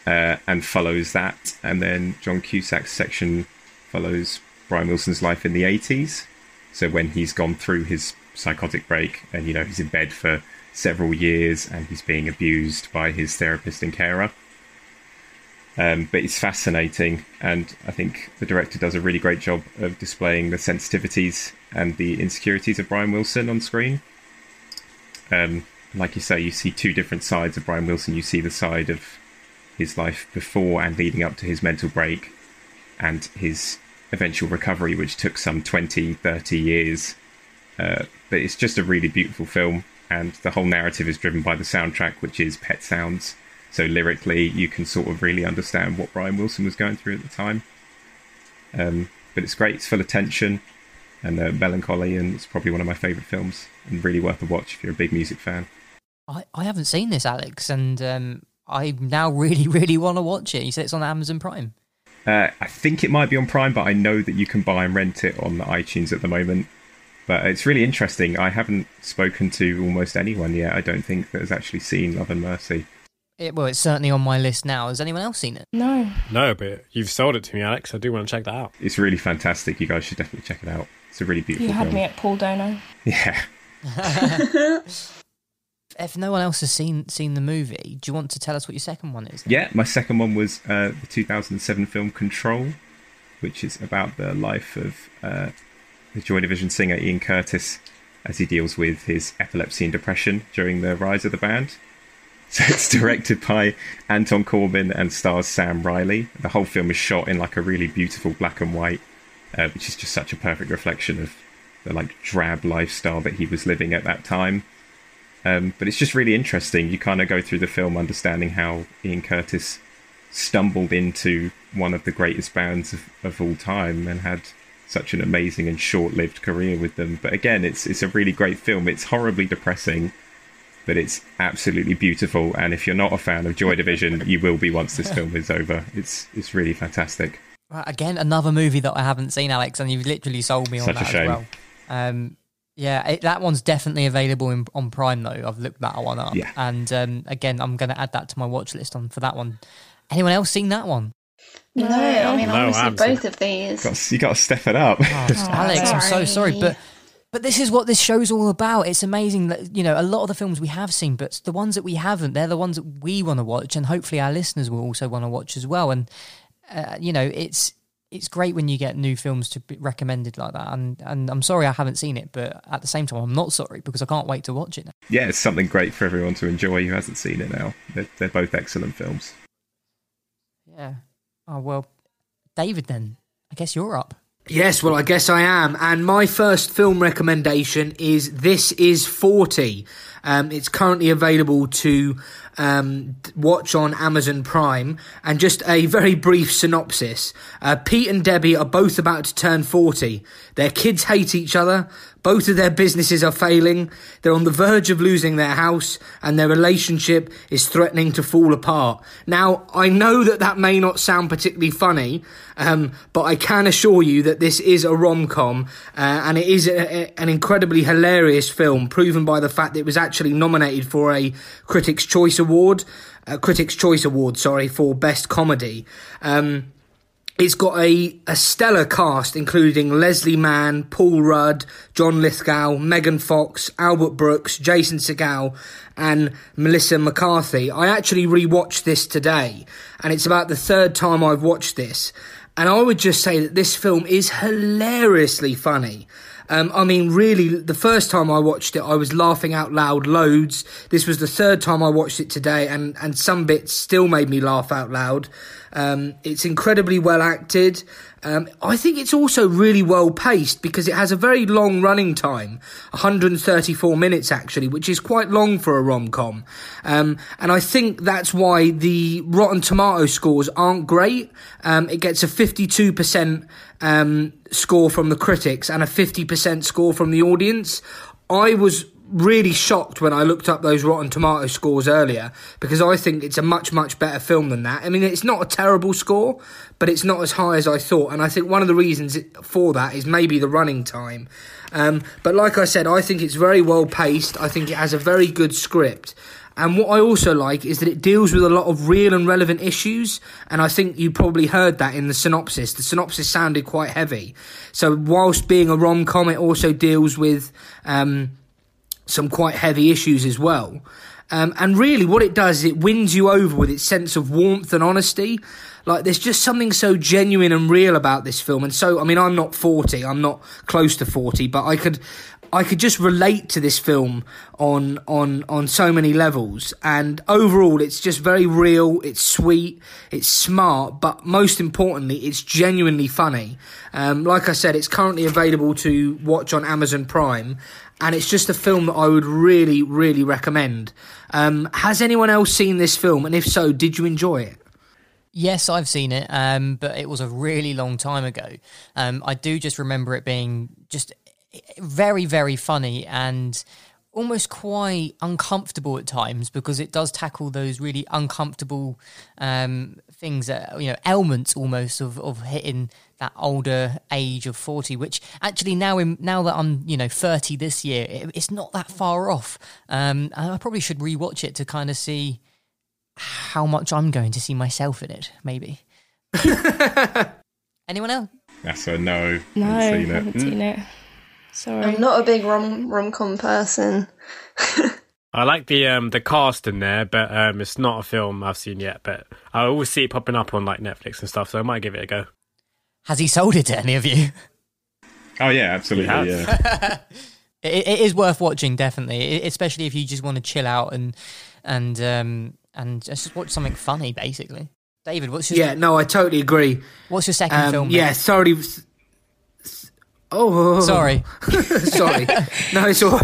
uh, and follows that. And then John Cusack's section follows Brian Wilson's life in the 80s. So when he's gone through his psychotic break and, you know, he's in bed for several years and he's being abused by his therapist and carer. Um, but it's fascinating, and I think the director does a really great job of displaying the sensitivities and the insecurities of Brian Wilson on screen. Um, like you say, you see two different sides of Brian Wilson. You see the side of his life before and leading up to his mental break, and his eventual recovery, which took some 20, 30 years. Uh, but it's just a really beautiful film, and the whole narrative is driven by the soundtrack, which is Pet Sounds. So lyrically, you can sort of really understand what Brian Wilson was going through at the time. Um, but it's great. It's full of tension and uh, melancholy, and it's probably one of my favourite films, and really worth a watch if you're a big music fan. I, I haven't seen this, Alex, and um, I now really, really want to watch it. You said it's on Amazon Prime. Uh, I think it might be on Prime, but I know that you can buy and rent it on iTunes at the moment. But it's really interesting. I haven't spoken to almost anyone yet. I don't think that has actually seen Love and Mercy. It, well, it's certainly on my list now. Has anyone else seen it? No. No, but you've sold it to me, Alex. I do want to check that out. It's really fantastic. You guys should definitely check it out. It's a really beautiful You had film. me at Paul Dano. Yeah. If no one else has seen seen the movie, do you want to tell us what your second one is? Yeah, my second one was uh, the 2007 film Control, which is about the life of uh, the Joy Division singer Ian Curtis as he deals with his epilepsy and depression during the rise of the band. So it's directed by Anton Corbijn and stars Sam Riley. The whole film is shot in like a really beautiful black and white, uh, which is just such a perfect reflection of the like drab lifestyle that he was living at that time. Um, but it's just really interesting. You kind of go through the film understanding how Ian Curtis stumbled into one of the greatest bands of, of all time and had such an amazing and short-lived career with them. But again, it's it's a really great film. It's horribly depressing, but it's absolutely beautiful. And if you're not a fan of Joy Division, you will be once this film is over. It's it's really fantastic. Right, again, another movie that I haven't seen, Alex, and you've literally sold me on Such that as well. Um, yeah, it, that one's definitely available in, on Prime though. I've looked that one up, Yeah. and um, again, I'm going to add that to my watch list on for that one. Anyone else seen that one? No, I mean, No, I I want to see haven't seen both of these. Got, you got to step it up. Oh, Alex, I'm so sorry, sorry. but but this is what this show's all about. It's amazing that you know a lot of the films we have seen, but the ones that we haven't, they're the ones that we want to watch, and hopefully our listeners will also want to watch as well. And uh, you know, it's it's great when you get new films to be recommended like that. And and I'm sorry I haven't seen it, but at the same time, I'm not sorry because I can't wait to watch it. Now. yeah, it's something great for everyone to enjoy who hasn't seen it now. They're, they're both excellent films. Yeah. Oh well, David. Then I guess you're up. Yes, well, I guess I am. And my first film recommendation is This Is 40. Um, it's currently available to um, watch on Amazon Prime. And just a very brief synopsis uh, Pete and Debbie are both about to turn 40. Their kids hate each other. Both of their businesses are failing. They're on the verge of losing their house, and their relationship is threatening to fall apart. Now, I know that that may not sound particularly funny, um, but I can assure you that this is a rom com, uh, and it is a, a- an incredibly hilarious film, proven by the fact that it was actually nominated for a Critics' Choice Award. Uh, Critics' Choice Award, sorry, for Best Comedy. Um, it's got a, a stellar cast, including Leslie Mann, Paul Rudd, John Lithgow, Megan Fox, Albert Brooks, Jason Segel, and Melissa McCarthy. I actually rewatched this today, and it's about the third time I've watched this. And I would just say that this film is hilariously funny. Um, I mean, really, the first time I watched it, I was laughing out loud loads. This was the third time I watched it today, and, and some bits still made me laugh out loud. Um, it's incredibly well acted. Um, I think it's also really well paced because it has a very long running time, 134 minutes actually, which is quite long for a rom com. Um, and I think that's why the Rotten Tomato scores aren't great. Um, it gets a 52% um, score from the critics and a 50% score from the audience. I was really shocked when I looked up those Rotten Tomato scores earlier because I think it's a much, much better film than that. I mean, it's not a terrible score, but it's not as high as I thought. And I think one of the reasons for that is maybe the running time. Um, but like I said, I think it's very well paced. I think it has a very good script. And what I also like is that it deals with a lot of real and relevant issues. And I think you probably heard that in the synopsis. The synopsis sounded quite heavy. So, whilst being a rom com, it also deals with um, some quite heavy issues as well. Um, and really, what it does is it wins you over with its sense of warmth and honesty. Like, there's just something so genuine and real about this film. And so, I mean, I'm not 40, I'm not close to 40, but I could, I could just relate to this film on on on so many levels. And overall, it's just very real. It's sweet. It's smart, but most importantly, it's genuinely funny. Um, like I said, it's currently available to watch on Amazon Prime, and it's just a film that I would really, really recommend. Um, has anyone else seen this film? And if so, did you enjoy it? Yes, I've seen it, um, but it was a really long time ago. Um, I do just remember it being just very, very funny and almost quite uncomfortable at times because it does tackle those really uncomfortable um, things that you know elements almost of, of hitting that older age of 40 which actually now in, now that I'm you know 30 this year it, it's not that far off um, I probably should rewatch it to kind of see how much I'm going to see myself in it maybe anyone else That's a no. No, I Haven't seen it. haven't seen it. Sorry. I'm not a big rom rom com person. I like the um the cast in there, but um it's not a film I've seen yet. But I always see it popping up on like Netflix and stuff, so I might give it a go. Has he sold it to any of you Oh yeah, absolutely. He Yeah. it, it is worth watching definitely especially if you just want to chill out and and um and just watch something funny basically david what's your Yeah, no, I totally agree. what's your second Um, film yeah, mate? sorry. Oh, sorry sorry. No, it's all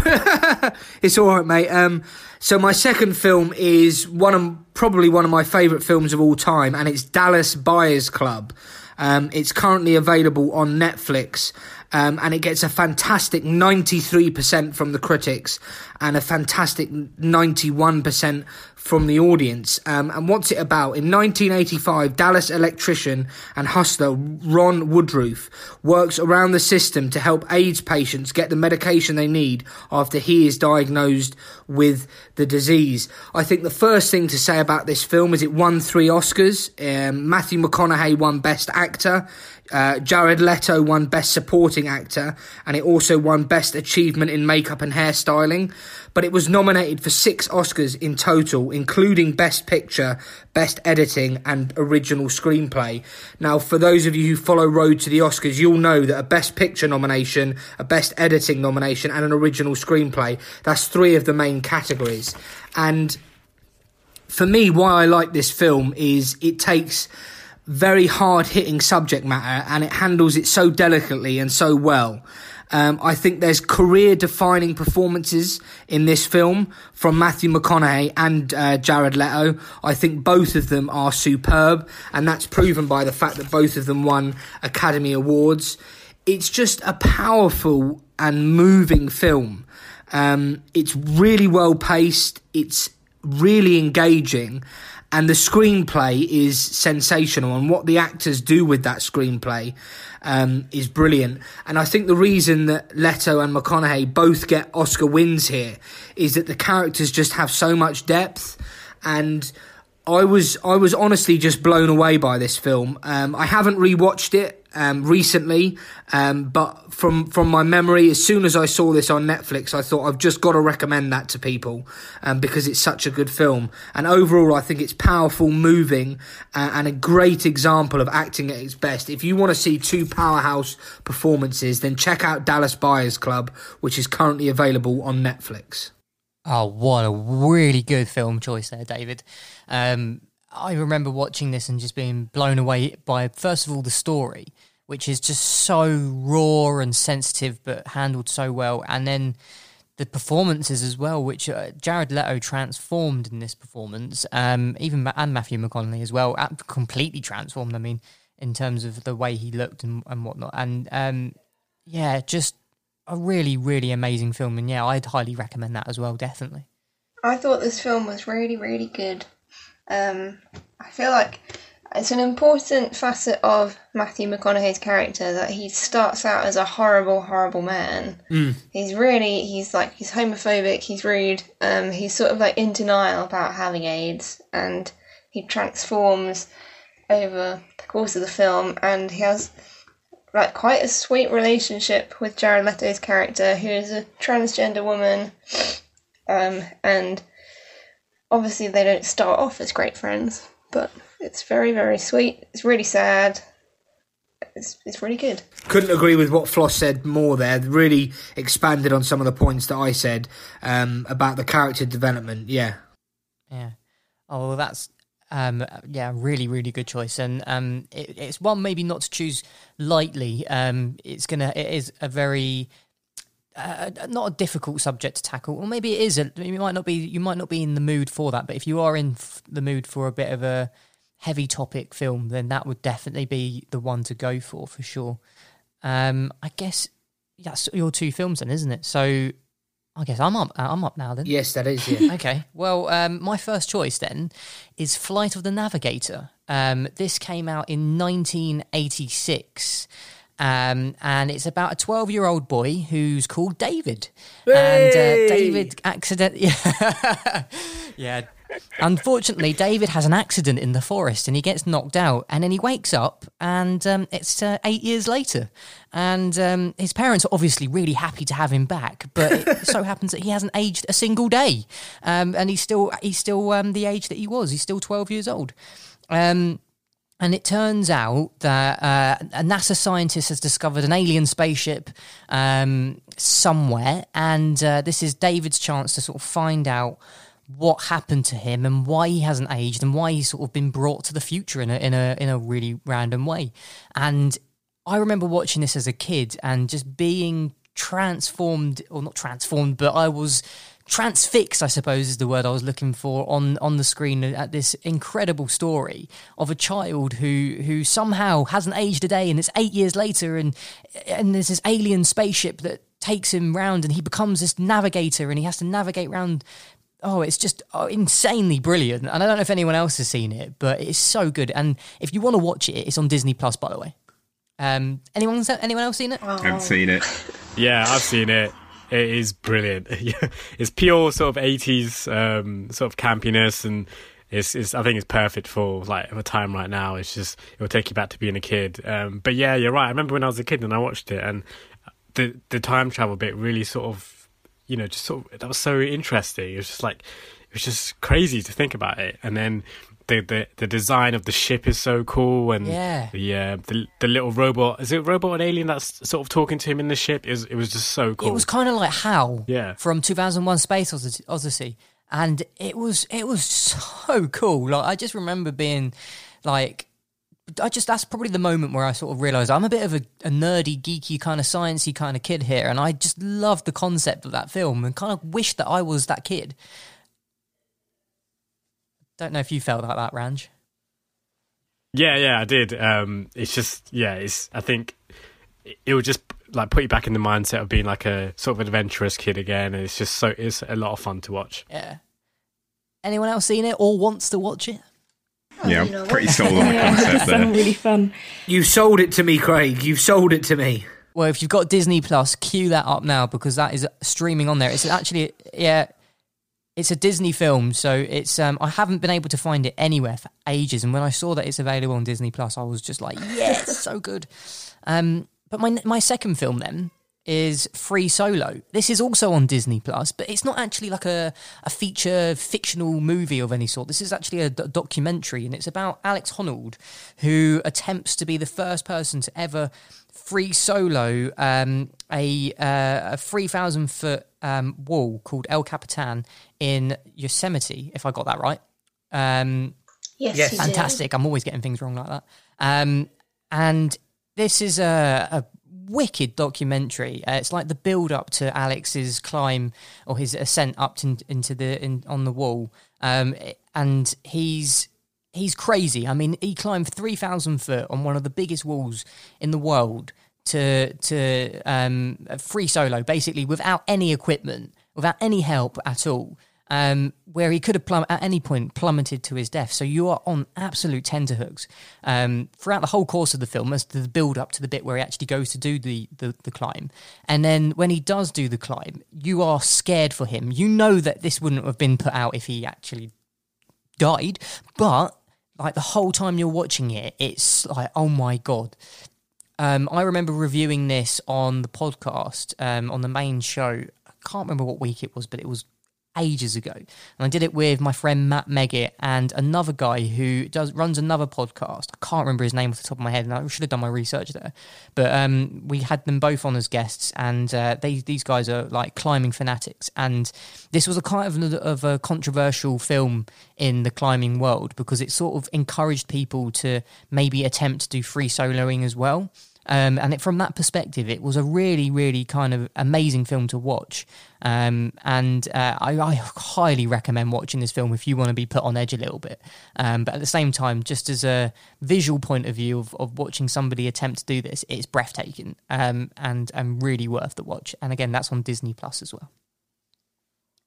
it's all right, mate. Um, so my second film is one of probably one of my favourite films of all time, and it's Dallas Buyers Club. Um, it's currently available on Netflix, um, and it gets a fantastic 93% from the critics and a fantastic 91% from the audience. Um, and what's it about? In 1985, Dallas electrician and hustler Ron Woodroof works around the system to help AIDS patients get the medication they need after he is diagnosed with the disease. I think the first thing to say about this film is it won three Oscars. Um, Matthew McConaughey won Best Actor. Uh, Jared Leto won Best Supporting Actor, and it also won Best Achievement in Makeup and Hairstyling. But it was nominated for six Oscars in total, including Best Picture, Best Editing, and Original Screenplay. Now, for those of you who follow Road to the Oscars, you'll know that a Best Picture nomination, a Best Editing nomination, and an Original Screenplay, that's three of the main categories. And for me, why I like this film is it takes very hard hitting subject matter and it handles it so delicately and so well. Um, I think there's career defining performances in this film from Matthew McConaughey and uh, Jared Leto. I think both of them are superb, and that's proven by the fact that both of them won Academy Awards. It's just a powerful and moving film. Um, it's really well paced, it's really engaging and the screenplay is sensational and what the actors do with that screenplay um, is brilliant and i think the reason that leto and mcconaughey both get oscar wins here is that the characters just have so much depth and I was I was honestly just blown away by this film. Um, I haven't rewatched it um, recently, um, but from from my memory, as soon as I saw this on Netflix, I thought I've just got to recommend that to people um, because it's such a good film. And overall, I think it's powerful, moving, uh, and a great example of acting at its best. If you want to see two powerhouse performances, then check out Dallas Buyers Club, which is currently available on Netflix. Oh, what a really good film choice there, David. Um, I remember watching this and just being blown away by, first of all, the story, which is just so raw and sensitive, but handled so well. And then the performances as well, which uh, Jared Leto transformed in this performance, um, even and Matthew McConaughey as well, completely transformed. I mean, in terms of the way he looked and, and whatnot. And um, yeah, just a really, really amazing film. And yeah, I'd highly recommend that as well, definitely. I thought this film was really, really good. Um, I feel like it's an important facet of Matthew McConaughey's character that he starts out as a horrible, horrible man. Mm. He's really, he's like, he's homophobic, he's rude, um, he's sort of like in denial about having AIDS, and he transforms over the course of the film, and he has like quite a sweet relationship with Jared Leto's character, who is a transgender woman, um, and obviously they don't start off as great friends, but it's very very sweet. It's really sad. It's it's really good. Couldn't agree with what Floss said more there. Really expanded on some of the points that I said um, about the character development. Yeah. Yeah. Oh, well, that's um, yeah, really, really good choice, and um, it, it's one maybe not to choose lightly. Um, it's gonna, it is a very uh, not a difficult subject to tackle, or maybe it is. A, you might not be, you might not be in the mood for that. But if you are in f- the mood for a bit of a heavy topic film, then that would definitely be the one to go for for sure. Um, I guess that's your two films, then, isn't it? So I guess I'm up. I'm up now then. Yes, that is. Yeah. okay. Well, um, my first choice then is Flight of the Navigator. Um, this came out in 1986. Um, and it's about a 12 year old boy who's called David. Hey! And uh, David accident. Yeah. yeah. Unfortunately, David has an accident in the forest and he gets knocked out. And then he wakes up, and um, it's uh, eight years later. And um, his parents are obviously really happy to have him back, but it so happens that he hasn't aged a single day, um, and he's still he's still um, the age that he was. He's still twelve years old. Um, and it turns out that uh, a NASA scientist has discovered an alien spaceship um, somewhere, and uh, this is David's chance to sort of find out what happened to him and why he hasn't aged and why he's sort of been brought to the future in a in a in a really random way. And I remember watching this as a kid and just being transformed, or not transformed, but I was transfixed, I suppose is the word I was looking for on on the screen at this incredible story of a child who who somehow hasn't aged a day, and it's eight years later, and and there's this alien spaceship that takes him round, and he becomes this navigator, and he has to navigate round. Oh, it's just oh, insanely brilliant, and I don't know if anyone else has seen it, but it's so good. And if you want to watch it, it's on Disney Plus, by the way. Um, anyone anyone else seen it? I haven't seen it. Yeah, I've seen it. It is brilliant. it's pure sort of eighties um, sort of campiness, and it's, it's I think it's perfect for like a time right now. It's just it will take you back to being a kid. Um, but yeah, you're right. I remember when I was a kid and I watched it, and the the time travel bit really sort of you know just sort of that was so interesting. It was just like it was just crazy to think about it, and then the, the the design of the ship is so cool, and Yeah. the uh, the the little robot is it robot and alien that's sort of talking to him in the ship is it was just so cool. It was kind of like how Yeah. from 2001 Space Odyssey-. And it was it was so cool. Like I just remember being like I just that's probably the moment where I sort of realized I'm a bit of a, a nerdy, geeky kind of sciencey kind of kid here, and I just loved the concept of that film and kind of wish that I was that kid. Don't know if you felt like that, Ranj. Yeah, yeah, I did. Um, it's just, yeah, it's. I think it, it would just like put you back in the mindset of being like a sort of adventurous kid again. And it's just so it's a lot of fun to watch. Yeah. Anyone else seen it or wants to watch it? Yeah, you know pretty sold on the concept there. really fun. You've sold it to me, Craig. You've sold it to me. Well, if you've got Disney Plus, cue that up now because that is streaming on there. It's actually, yeah, It's a Disney film, so it's um, I haven't been able to find it anywhere for ages. And when I saw that it's available on Disney Plus, I was just like, yes, so good. Um, but my my second film then is Free Solo. This is also on Disney Plus, but it's not actually like a, a feature fictional movie of any sort. This is actually a d- documentary, and it's about Alex Honnold, who attempts to be the first person to ever free solo um, a, uh, a 3,000 foot um, wall called El Capitan in Yosemite, if I got that right. Um, Yes, Yes. you did. fantastic. I'm always getting things wrong like that. Um, and this is a, a wicked documentary. Uh, it's like the build up to Alex's climb or his ascent up to, into the in, on the wall. Um, and he's he's crazy. I mean, he climbed three thousand foot on one of the biggest walls in the world to to um, free solo, basically without any equipment, without any help at all. Um, where he could have plum- at any point plummeted to his death. So you are on absolute tenterhooks um, throughout the whole course of the film, as to the build up to the bit where he actually goes to do the, the the climb, and then when he does do the climb, you are scared for him. You know that this wouldn't have been put out if he actually died, but like the whole time you're watching it, it's like, oh my god. Um, I remember reviewing this on the podcast, um, on the main show. I can't remember what week it was, but it was ages ago. And I did it with my friend Matt Meggett and another guy who does runs another podcast. I can't remember his name off the top of my head, and I should have done my research there. But um, we had them both on as guests, and uh, they, these guys are like climbing fanatics. And this was a kind of, of a controversial film in the climbing world because it sort of encouraged people to maybe attempt to do free soloing as well. Um, and it, from that perspective, it was a really, really kind of amazing film to watch. Um, and uh, I, I highly recommend watching this film if you want to be put on edge a little bit. Um, but at the same time, just as a visual point of view of, of watching somebody attempt to do this, it's breathtaking um, and, and really worth the watch. And again, that's on Disney Plus as well.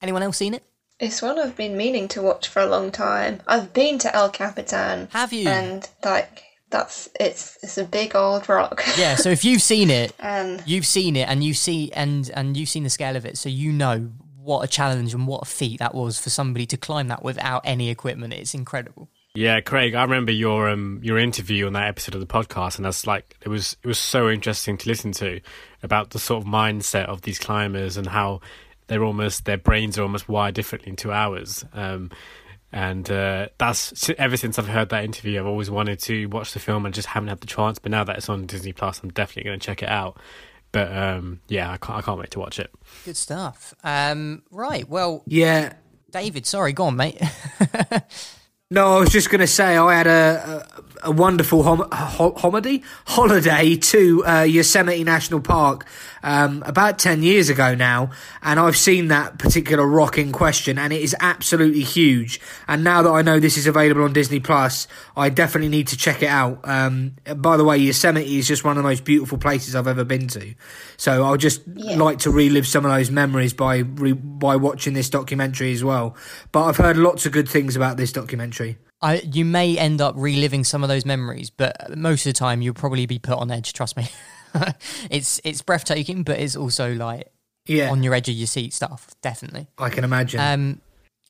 Anyone else seen it? It's one I've been meaning to watch for a long time. I've been to El Capitan. Have you? And like that's it's it's a big old rock. Yeah. So if you've seen it, and you've seen it and you see and and you've seen the scale of it so you know what a challenge and what a feat that was for somebody to climb that without any equipment it's incredible Yeah, Craig, I remember your um your interview on that episode of the podcast, and that's like it was it was so interesting to listen to about the sort of mindset of these climbers and how they're almost their brains are almost wired differently to ours. Um, and uh, that's ever since I've heard that interview, I've always wanted to watch the film and just haven't had the chance. But now that it's on Disney Plus, I'm definitely going to check it out. But um, yeah, I can't, I can't wait to watch it. good stuff um right well Yeah. david sorry go on mate No, I was just going to say I had a a, a wonderful hom- ho- holiday holiday to uh, Yosemite National Park um, about ten years ago now, and I've seen that particular rock in question, and it is absolutely huge. And now that I know this is available on Disney Plus, I definitely need to check it out. Um, by the way, Yosemite is just one of the most beautiful places I've ever been to, so I'll just Yeah. like to relive some of those memories by re- by watching this documentary as well. But I've heard lots of good things about this documentary. I, you may end up reliving some of those memories but most of the time you'll probably be put on edge trust me it's it's breathtaking but it's also like Yeah, on your edge of your seat stuff definitely I can imagine. Um,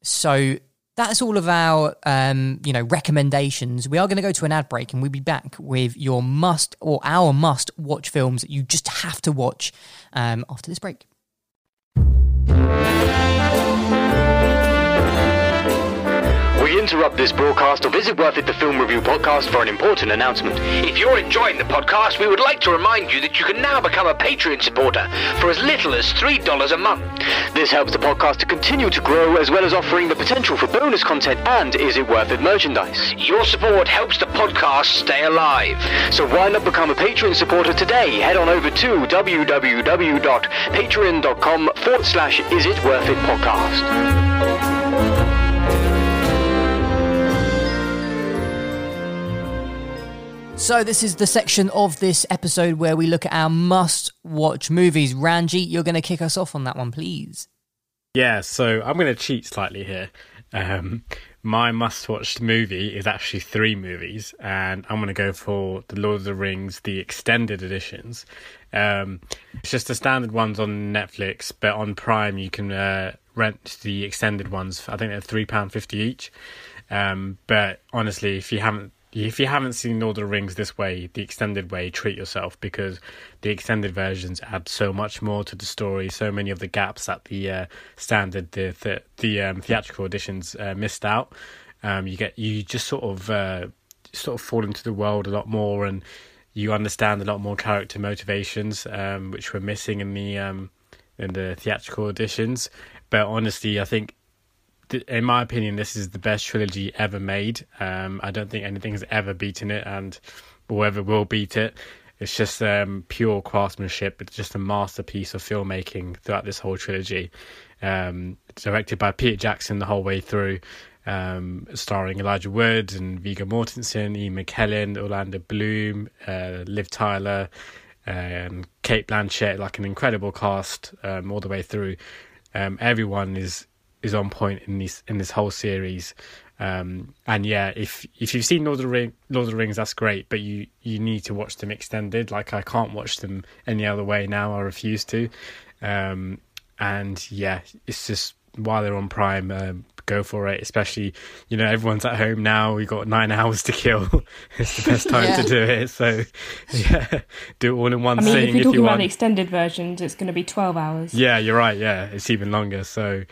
so that's all of our um, you know recommendations. We are going to go to an ad break, and we'll be back with your must or our must watch films that you just have to watch um, after this break. Interrupt this broadcast or Is It Worth It, the film review podcast, for an important announcement. If you're enjoying the podcast, we would like to remind you that you can now become a Patreon supporter for as little as $3 a month. This helps the podcast to continue to grow, as well as offering the potential for bonus content and Is It Worth It merchandise. Your support helps the podcast stay alive. So why not become a Patreon supporter today? Head on over to www.patreon.com forward slash Is It Worth It podcast. So this is the section of this episode where we look at our must watch movies. Ranji, you're going to kick us off on that one, please. Yeah, so I'm going to cheat slightly here. Um, my must-watch movie is actually three movies, and I'm going to go for the Lord of the Rings, the extended editions. Um, it's just the standard ones on Netflix, but on Prime you can uh, rent the extended ones. I think they're three pound fifty each. Um, but honestly, if you haven't if you haven't seen Lord of the Rings this way, the extended way, treat yourself because the extended versions add so much more to the story. So many of the gaps that the uh, standard, the the, the um, theatrical editions uh, missed out. Um, you get you just sort of uh, sort of fall into the world a lot more, and you understand a lot more character motivations, um, which were missing in the um, in the theatrical editions. But honestly, I think in my opinion, this is the best trilogy ever made. Um, I don't think anything has ever beaten it, and whoever will beat it. It's just um, pure craftsmanship. It's just a masterpiece of filmmaking throughout this whole trilogy. Um, directed by Peter Jackson the whole way through, um, starring Elijah Wood and Viggo Mortensen, Ian McKellen, Orlando Bloom, uh, Liv Tyler, and Cate Blanchett. Like an incredible cast um, all the way through. Um, everyone is is on point in this in this whole series. Um, and yeah, if if you've seen Lord of the Ring, Lord of the Rings, that's great. But you you need to watch them extended. Like I can't watch them any other way now. I refuse to. Um, and yeah, it's just while they're on Prime, uh, go for it. Especially you know everyone's at home now. We've got nine hours to kill. it's the best time Yeah. to do it. So yeah, do it all in one I mean, sitting if you're if talking you about want. the extended versions, it's going to be 12 hours. Yeah, you're right. Yeah, it's even longer. So,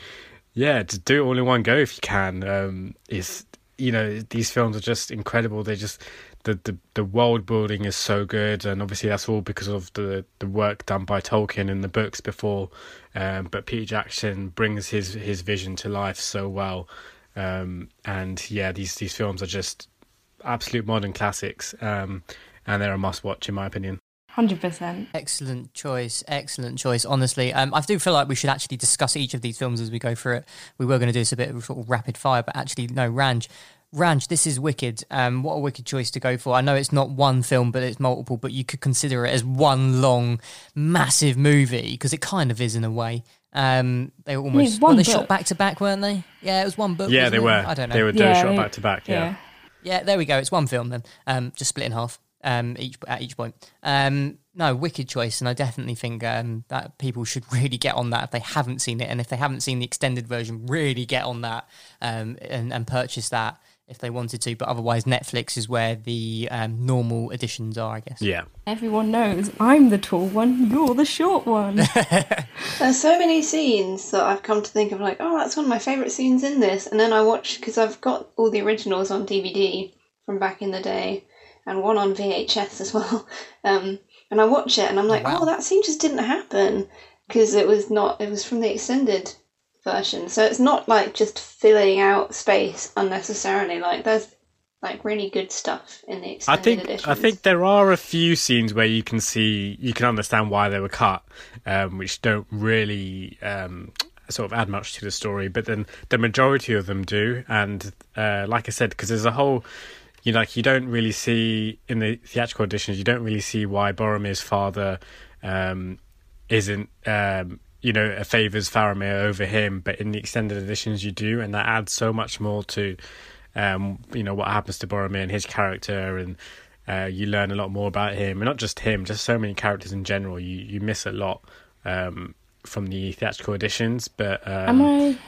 yeah, to do it all in one go if you can. Um, is you know these films are just incredible. They just the, the the world building is so good, and obviously that's all because of the the work done by Tolkien in the books before. Um, but Peter Jackson brings his his vision to life so well. Um, and yeah, these these films are just absolute modern classics. Um, and they're a must watch in my opinion. 100%. Excellent choice, excellent choice. Honestly, um, I do feel like we should actually discuss each of these films as we go through it. We were going to do this a bit of sort of rapid fire, but actually, no, Ranj, Ranj, this is wicked. Um, what a wicked choice to go for. I know it's not one film, but it's multiple. But you could consider it as one long, massive movie because it kind of is in a way. Um, they were almost it's were one they book. shot back to back, weren't they? Yeah, it was one book. Yeah, they it? were. I don't know. They were, they were Yeah, shot back to back. Yeah. Yeah, there we go. It's one film then. Um, just split in half. Um, each at each point. Um, no, wicked choice, and I definitely think um that people should really get on that if they haven't seen it, and if they haven't seen the extended version, really get on that um and and purchase that if they wanted to. But otherwise, Netflix is where the um, normal editions are, I guess. yeah. Everyone knows I'm the tall one, you're the short one. There's so many scenes that I've come to think of, like, oh, that's one of my favourite scenes in this. And then I watch, because I've got all the originals on DVD from back in the day, and one on VHS as well. Um, and I watch it, and I'm like, wow. oh, that scene just didn't happen, because it was not, it was from the extended version. So it's not like just filling out space unnecessarily. Like, there's like really good stuff in the extended I think editions. I think there are a few scenes where you can see you can understand why they were cut, um, which don't really um, sort of add much to the story. But then the majority of them do, and uh, like I said, because there's a whole. You know, like you don't really see in the theatrical editions, you don't really see why Boromir's father um, isn't, um, you know, favors Faramir over him. But in the extended editions, you do, and that adds so much more to um, you know what happens to Boromir and his character, and uh, you learn a lot more about him, and not just him, just so many characters in general. You you miss a lot um, from the theatrical editions, but am um, I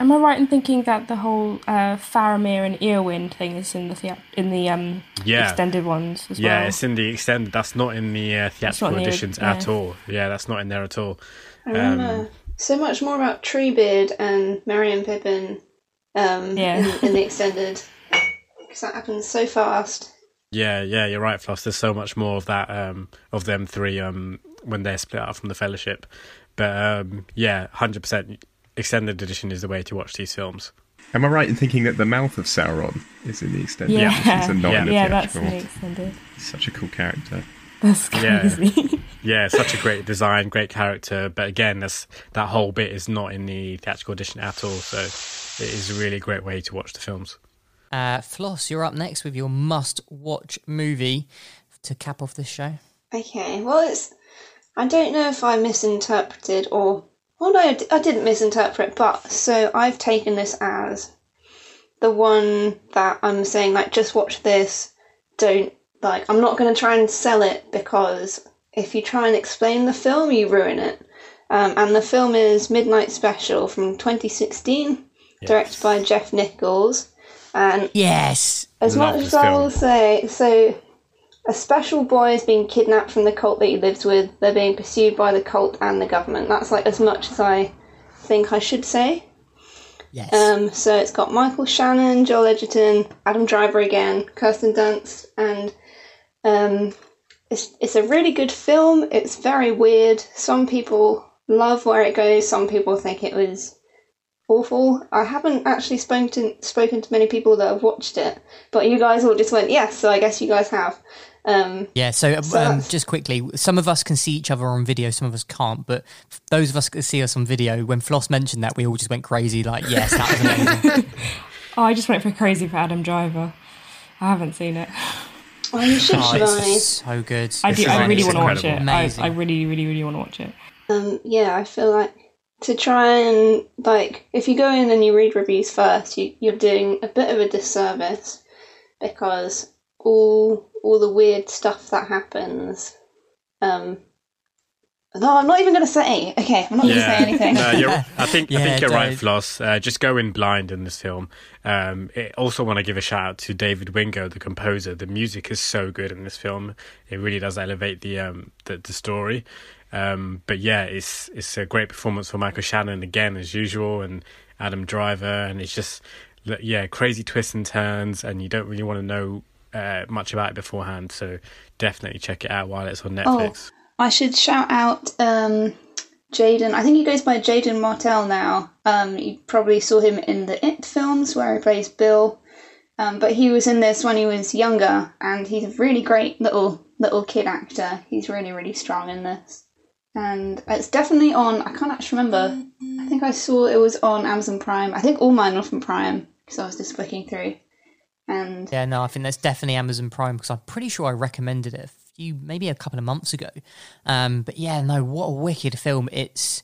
am I right in thinking that the whole uh, Faramir and Eowyn thing is in the thea- in the um Yeah. extended ones as yeah, well? Yeah, it's in the extended. That's not in the uh, theatrical in the- editions at yeah. all. Yeah, that's not in there at all. I remember Um, so much more about Treebeard and Merry and Pippin um, Yeah. in, in the extended because that happens so fast. Yeah, yeah, you're right, Floss. There's so much more of that um, of them three um, when they're split up from the Fellowship. But um, yeah, hundred percent extended edition is the way to watch these films. Am I right in thinking that the mouth of Sauron is in the extended Yeah. editions and not Yeah. in the yeah, that's in theatrical? the extended. Such a cool character. That's Yeah. crazy. Yeah, such a great design, great character. But again, that's, that whole bit is not in the theatrical edition at all. So it is a really great way to watch the films. Uh, Floss, you're up next with your must-watch movie to cap off this show. Okay, well, it's. I don't know if I misinterpreted or. Well, no, I d- I didn't misinterpret, but so I've taken this as the one that I'm saying, like, just watch this. Don't. Like, I'm not going to try and sell it because if you try and explain the film, you ruin it. Um, and the film is Midnight Special from 2016, directed by Jeff Nichols. And Yes. as Love much this as I film. will say, so a special boy is being kidnapped from the cult that he lives with. They're being pursued by the cult and the government. That's like as much as I think I should say. Yes. Um, so it's got Michael Shannon, Joel Edgerton, Adam Driver again, Kirsten Dunst, and um, it's it's a really good film. It's very weird. Some people love where it goes. Some people think it was awful. I haven't actually spoken to, spoken to many people that have watched it, but you guys all just went yes. So I guess you guys have. Um, Yeah, so, So um, just quickly, some of us can see each other on video, some of us can't. But those of us that see us on video, when Floss mentioned that, we all just went crazy. Like, yes, that was amazing. Oh, I just went for crazy for Adam Driver. I haven't seen it. oh, you should, oh, it's so good. I do. I really want to watch it. incredible. I, Amazing. I really, really, really want to watch it. Um, yeah, I feel like to try and like if you go in and you read reviews first, you you're doing a bit of a disservice because all all the weird stuff that happens. Um, no, I'm not even going to say. Okay, I'm not going to say anything. no, you're, I think I think you're right, don't. Floss. Uh, just go in blind in this film. Um, I also want to give a shout out to David Wingo, the composer. The music is so good in this film. It really does elevate the um, the, the story. Um, but yeah, it's it's a great performance for Michael Shannon again as usual, and Adam Driver, and it's just yeah, crazy twists and turns, and you don't really want to know uh, much about it beforehand. So definitely check it out while it's on Netflix. I should shout out um, Jaeden. I think he goes by Jaeden Martell now. Um, you probably saw him in the It films where he plays Bill. Um, but he was in this when he was younger, and he's a really great little little kid actor. He's really really strong in this, and it's definitely on. I can't actually remember. I think I saw it was on Amazon Prime. I think all mine were from Prime because I was just flicking through. And Yeah, no, I think that's definitely Amazon Prime because I'm pretty sure I recommended it a few, maybe a couple of months ago. Um, but yeah, no, what a wicked film! It's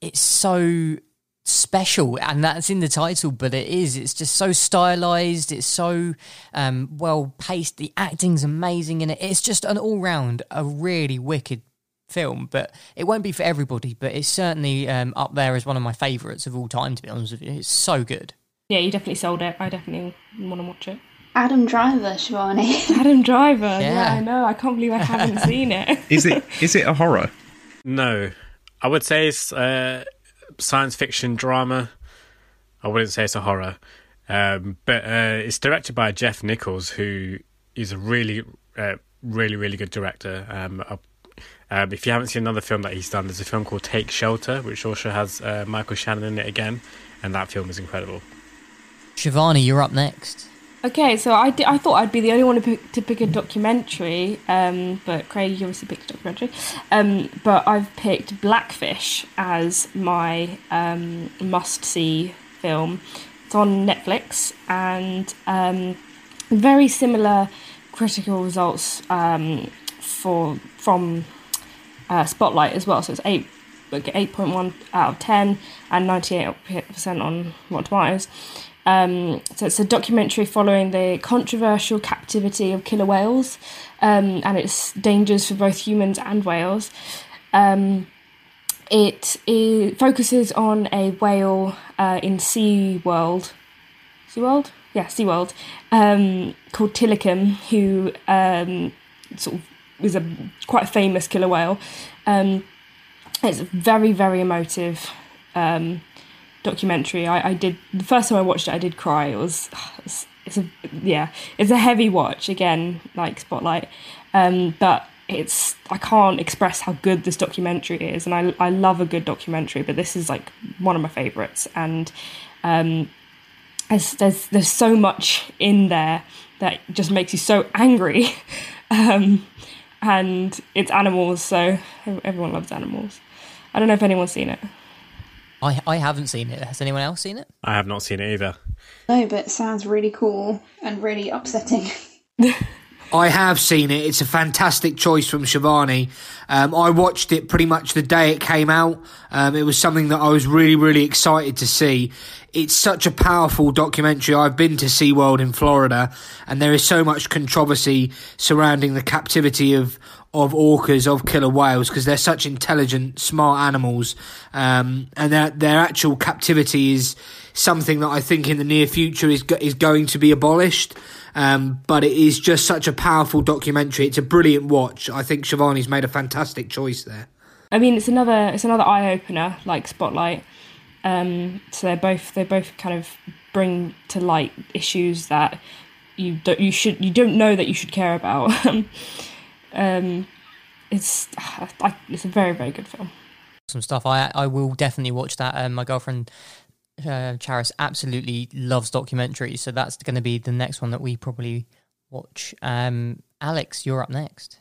it's so special, and that's in the title. But it is. It's just so stylized. It's so um, well paced. The acting's amazing in it. It's just an all round a really wicked film. But it won't be for everybody. But it's certainly um, up there as one of my favourites of all time. To be honest with you, it's so good. Yeah, you definitely sold it. I definitely want to watch it. Adam Driver, Shivani. Adam Driver. Yeah, Yeah. I know. I can't believe I haven't seen it. Is it is it a horror? No, I would say it's uh, science fiction drama. I wouldn't say it's a horror, um, but uh, it's directed by Jeff Nichols, who is a really, uh, really, really good director. Um, uh, um, if you haven't seen another film that he's done, there's a film called Take Shelter, which also has uh, Michael Shannon in it again, and that film is incredible. Shivani, you're up next. Okay, so I, I thought I'd be the only one to pick, to pick a documentary, um, but Craig, you obviously picked a documentary. Um, but I've picked Blackfish as my um, must see film. It's on Netflix and um, very similar critical results um, for from uh, Spotlight as well. So it's eight 8.1 out of 10 and 98% on Rotten Tomatoes. Um, so it's a documentary following the controversial captivity of killer whales um, and its dangers for both humans and whales. Um, it, it focuses on a whale uh, in SeaWorld. SeaWorld? Yeah, SeaWorld. Um, called Tilikum, who um, sort of is a quite famous killer whale. Um, it's very, very emotive um, documentary. I, I did the first time I watched it, I did cry. It was it's, it's a yeah, it's a heavy watch again, like Spotlight, um, but it's I can't express how good this documentary is, and I I love a good documentary, but this is like one of my favorites, and um, there's there's there's so much in there that just makes you so angry. um, and it's animals, so everyone loves animals. I don't know if anyone's seen it. I I haven't seen it. Has anyone else seen it? I have not seen it either. No, but it sounds really cool and really upsetting. I have seen it. It's a fantastic choice from Shivani. Um, I watched it pretty much the day it came out. Um, it was something that I was really, really excited to see. it's such a powerful documentary. I've been to SeaWorld in Florida, and there is so much controversy surrounding the captivity of of orcas, of killer whales, because they're such intelligent, smart animals, um, and their their actual captivity is something that I think in the near future is is going to be abolished. Um, but it is just such a powerful documentary. It's a brilliant watch. I think Shivani's made a fantastic choice there. I mean, it's another it's another eye opener like Spotlight. Um, so they're both they both kind of bring to light issues that you don't you should you don't know that you should care about. um, it's I, it's a very very good film. Some stuff I I will definitely watch that. Um, my girlfriend uh, Charis absolutely loves documentaries, so that's going to be the next one that we probably watch. Um, Alex, you're up next.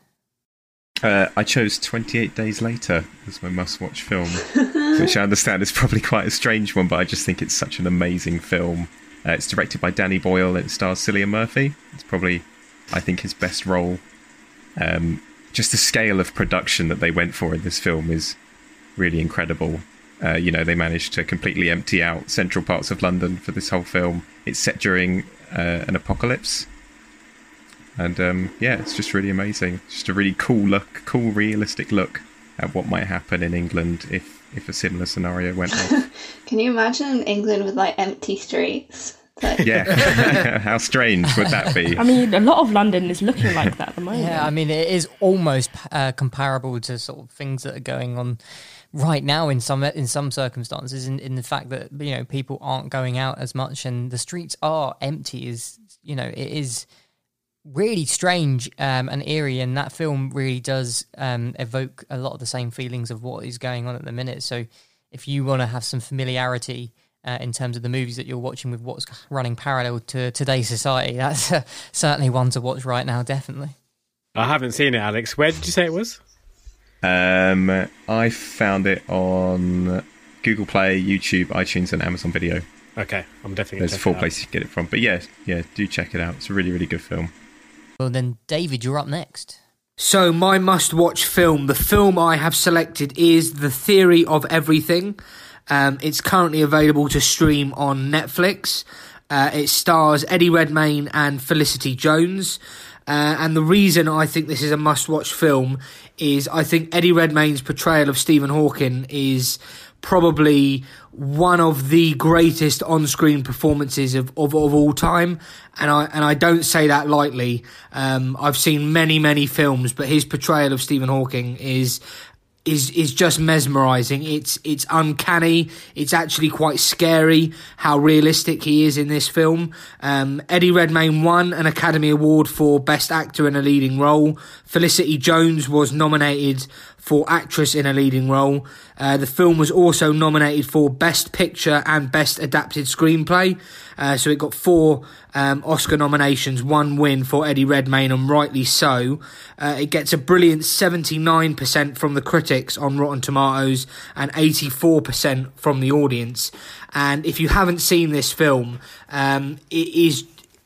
Uh, I chose 28 Days Later as my must watch film, which I understand is probably quite a strange one, but I just think it's such an amazing film. Uh, it's directed by Danny Boyle and it stars Cillian Murphy. It's probably, I think, his best role. Um, just the scale of production that they went for in this film is really incredible. Uh, you know, they managed to completely empty out central parts of London for this whole film. It's set during uh, an apocalypse. And um, yeah, it's just really amazing. Just a really cool look, cool, realistic look at what might happen in England if, if a similar scenario went on. Can you imagine England with like empty streets? Yeah, how strange would that be? I mean, a lot of London is looking like that at the moment. Yeah, I mean, it is almost uh, comparable to sort of things that are going on right now in some in some circumstances in, in the fact that you know people aren't going out as much and the streets are empty is you know it is really strange um, and eerie and that film really does um, evoke a lot of the same feelings of what is going on at the minute so if you want to have some familiarity uh, in terms of the movies that you're watching with what's running parallel to today's society that's uh, certainly one to watch right now definitely i haven't seen it alex where did you say it was um, I found it on Google Play, YouTube, iTunes, and Amazon Video. Okay, I'm definitely. There's four places to get it from, but yeah, yeah, do check it out. It's a really, really good film. Well, then, David, you're up next. So, my must watch film, the film I have selected is The Theory of Everything. Um, it's currently available to stream on Netflix. Uh, it stars Eddie Redmayne and Felicity Jones. Uh, and the reason I think this is a must watch film is I think Eddie Redmayne's portrayal of Stephen Hawking is probably one of the greatest on-screen performances of, of, of all time, and I and I don't say that lightly. Um, I've seen many many films, but his portrayal of Stephen Hawking is is is just mesmerizing. It's it's uncanny. It's actually quite scary how realistic he is in this film. Um, Eddie Redmayne won an Academy Award for Best Actor in a Leading Role. Felicity Jones was nominated for actress in a leading role. Uh, the film was also nominated for Best Picture and Best Adapted Screenplay. Uh, so it got four um, Oscar nominations, one win for Eddie Redmayne, and rightly so. Uh, it gets a brilliant 79% from the critics on Rotten Tomatoes and 84% from the audience. And if you haven't seen this film, um, it is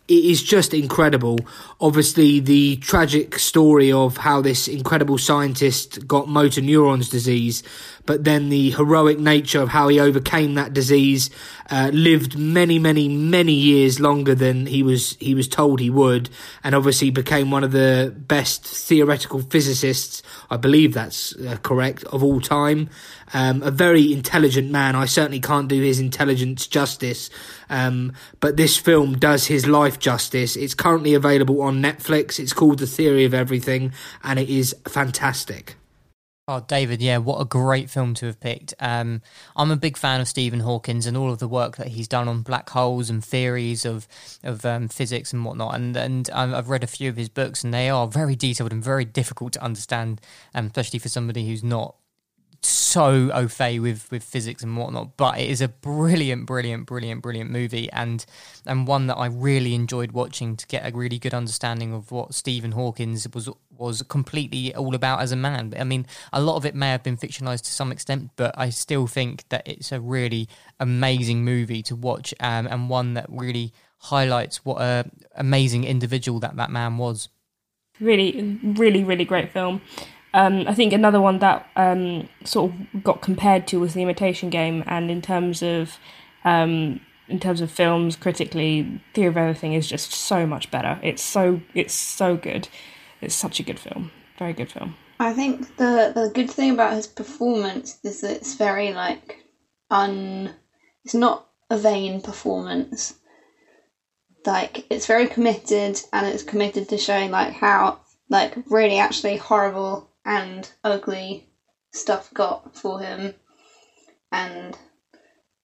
it is just incredible. Obviously, the tragic story of how this incredible scientist got motor neurons disease, but then the heroic nature of how he overcame that disease, uh, lived many, many, many years longer than he was he was told he would, and obviously became one of the best theoretical physicists. I believe that's uh, correct of all time. Um, a very intelligent man. I certainly can't do his intelligence justice, um, but this film does his life justice. It's currently available on Netflix. It's called The Theory of Everything, and it is fantastic. Oh, David, yeah, what a great film to have picked. Um, I'm a big fan of Stephen Hawkins and all of the work that he's done on black holes and theories of of um, physics and whatnot. And and I've read a few of his books, and they are very detailed and very difficult to understand, um, especially for somebody who's not so au fait with with physics and whatnot, but it is a brilliant, brilliant, brilliant, brilliant movie, and and one that I really enjoyed watching to get a really good understanding of what Stephen Hawkins was was completely all about as a man. I mean, a lot of it may have been fictionalized to some extent, but I still think that it's a really amazing movie to watch, um, and one that really highlights what a amazing individual that that man was. Really, really, really great film. Um, I think another one that um, sort of got compared to was the Imitation Game, and in terms of um, in terms of films, critically, Theory of Everything is just so much better. It's so it's so good. It's such a good film. Very good film. I think the the good thing about his performance is that it's very like un. It's not a vain performance. Like it's very committed, and it's committed to showing like how like really actually horrible and ugly stuff got for him, and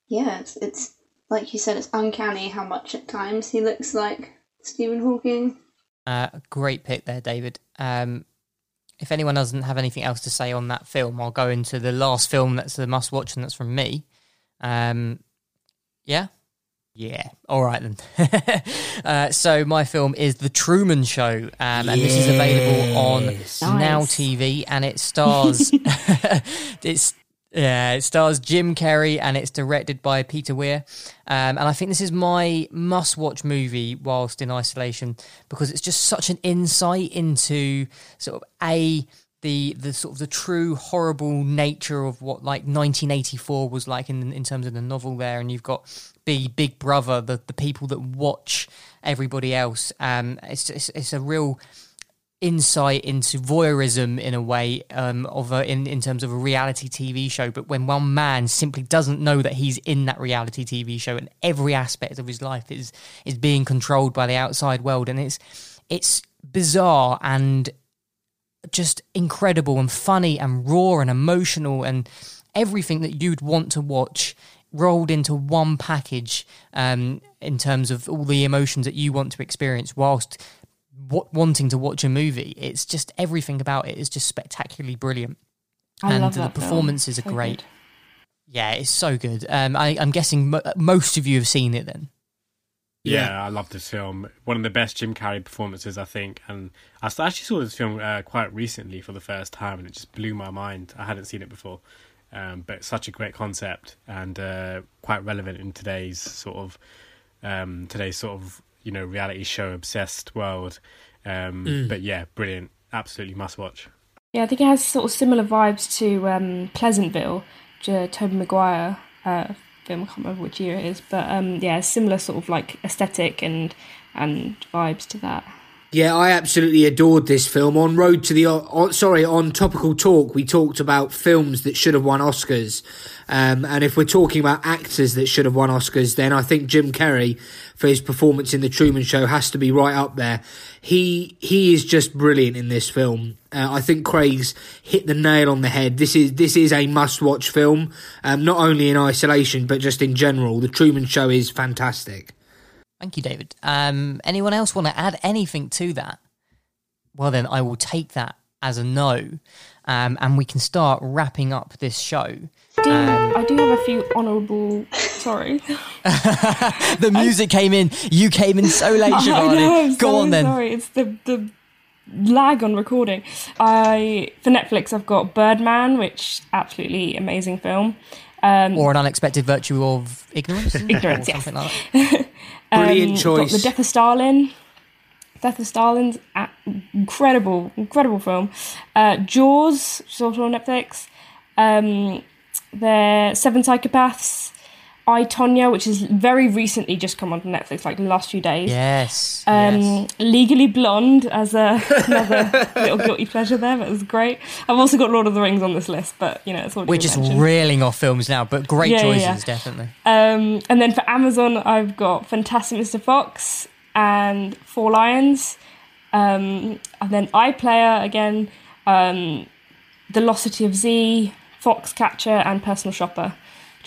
yeah, it's it's like you said, it's uncanny how much at times he looks like Stephen Hawking. Uh, great pick there, David. Um, if anyone doesn't have anything else to say on that film, I'll go into the last film that's the must watch, and that's from me. Um, yeah, yeah. All right then. uh, so my film is The Truman Show, um, and this is available on Yes. Now TV, and it stars it's. Yeah, it stars Jim Carrey and it's directed by Peter Weir. Um, and I think this is my must watch movie whilst in isolation because it's just such an insight into sort of a the the sort of the true horrible nature of what like 1984 was like in in terms of the novel there and you've got B Big Brother the the people that watch everybody else um it's it's, it's a real insight into voyeurism in a way um, of a, in in terms of a reality TV show. But when one man simply doesn't know that he's in that reality TV show, and every aspect of his life is is being controlled by the outside world, and it's it's bizarre and just incredible and funny and raw and emotional and everything that you'd want to watch rolled into one package um, in terms of all the emotions that you want to experience whilst w- wanting to watch a movie. It's just everything about it is just spectacularly brilliant. I and love the that film. performances are So great. good. Yeah, it's so good. Um, I, I'm guessing mo- most of you have seen it then. Yeah, Yeah. I love this film. One of the best Jim Carrey performances, I think. And I actually saw this film uh, quite recently for the first time, and it just blew my mind. I hadn't seen it before, um, but such a great concept and uh, quite relevant in today's sort of um, today's sort of you know reality show obsessed world. Um, But yeah, brilliant. Absolutely must watch. Yeah, I think it has sort of similar vibes to um, Pleasantville, J- Tobey Maguire uh, film. I can't remember which year it is, but um, yeah, similar sort of like aesthetic and and vibes to that. Yeah, I absolutely adored this film. On Road to the, uh, sorry, on Topical Talk, we talked about films that should have won Oscars. Um, and if we're talking about actors that should have won Oscars, then I think Jim Carrey, for his performance in The Truman Show, has to be right up there. He he is just brilliant in this film. Uh, I think Craig's hit the nail on the head. This is this is a must-watch film, um, not only in isolation but just in general. The Truman Show is fantastic. Thank you, David. Um, anyone else want to add anything to that? Well, then I will take that as a no, um, and we can start wrapping up this show. Do, Um, I do have a few honourable. Sorry. the music came in. You came in so late, I Shivani. Go so on then. Sorry, it's the the lag on recording. I for Netflix, I've got Birdman, which absolutely amazing film. Um, Or an unexpected virtue of ignorance. Ignorance, yes. something like that. Brilliant um, choice. Got the Death of Stalin. Death of Stalin's incredible, incredible film. Uh, Jaws, which is also on Netflix. Um, the Seven Psychopaths. I Tonya, which is very recently just come onto Netflix, like the last few days. Yes. Um, yes. Legally Blonde as a, another little guilty pleasure there, but it was great. I've also got Lord of the Rings on this list, but you know it's already We're just mentioned. reeling off films now, but great Yeah, choices, yeah. definitely. Um, and then for Amazon, I've got Fantastic Mr. Fox and Four Lions. Um, and then iPlayer again, um, The Velocity of Z, Foxcatcher, and Personal Shopper,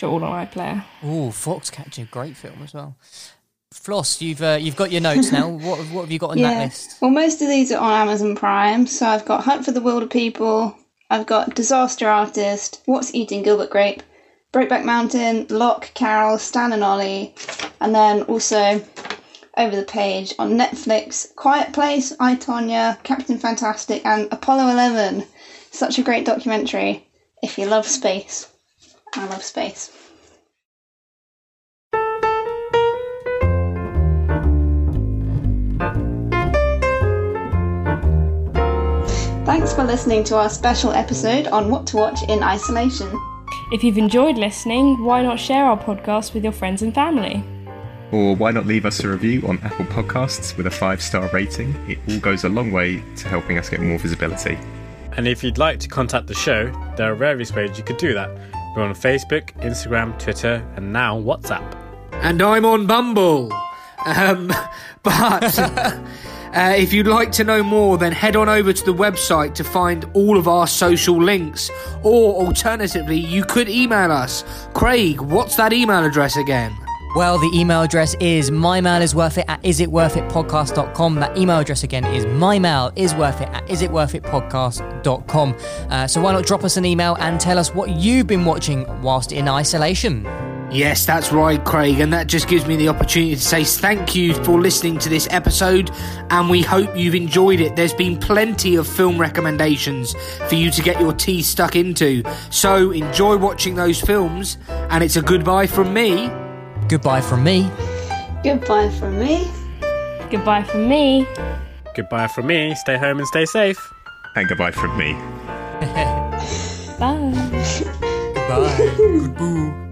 are all on iPlayer. Ooh, Foxcatcher, great film as well. Floss, you've uh, you've got your notes now. what what have you got on that list? Well, most of these are on Amazon Prime. So I've got Hunt for the Wilderpeople. I've got Disaster Artist. What's Eating Gilbert Grape? Brokeback Mountain. Locke, Carol, Stan and Ollie. And then also over the page on Netflix, Quiet Place, I Tonya, Captain Fantastic, and Apollo 11. Such a great documentary if you love space. I love space. Thanks for listening to our special episode on what to watch in isolation. If you've enjoyed listening, why not share our podcast with your friends and family? Or why not leave us a review on Apple Podcasts with a five star rating? It all goes a long way to helping us get more visibility. And if you'd like to contact the show, there are various ways you could do that. We're on Facebook, Instagram, Twitter, and now WhatsApp. and I'm on Bumble. Um, but uh, if you'd like to know more, then head on over to the website to find all of our social links. Or alternatively, you could email us. Craig, what's that email address again? Well, the email address is mymail at isitworthitpodcast.com. That email address again is mymail at isitworthitpodcast.com. Uh, so why not drop us an email and tell us what you've been watching whilst in isolation? Yes, that's right, Craig, and that just gives me the opportunity to say thank you for listening to this episode, and we hope you've enjoyed it. There's been plenty of film recommendations for you to get your teeth stuck into, so enjoy watching those films, and it's a goodbye from me. Goodbye from me. Goodbye from me. Goodbye from me. Goodbye from me. Stay home and stay safe. And goodbye from me. Bye. Goodbye. Goodbye.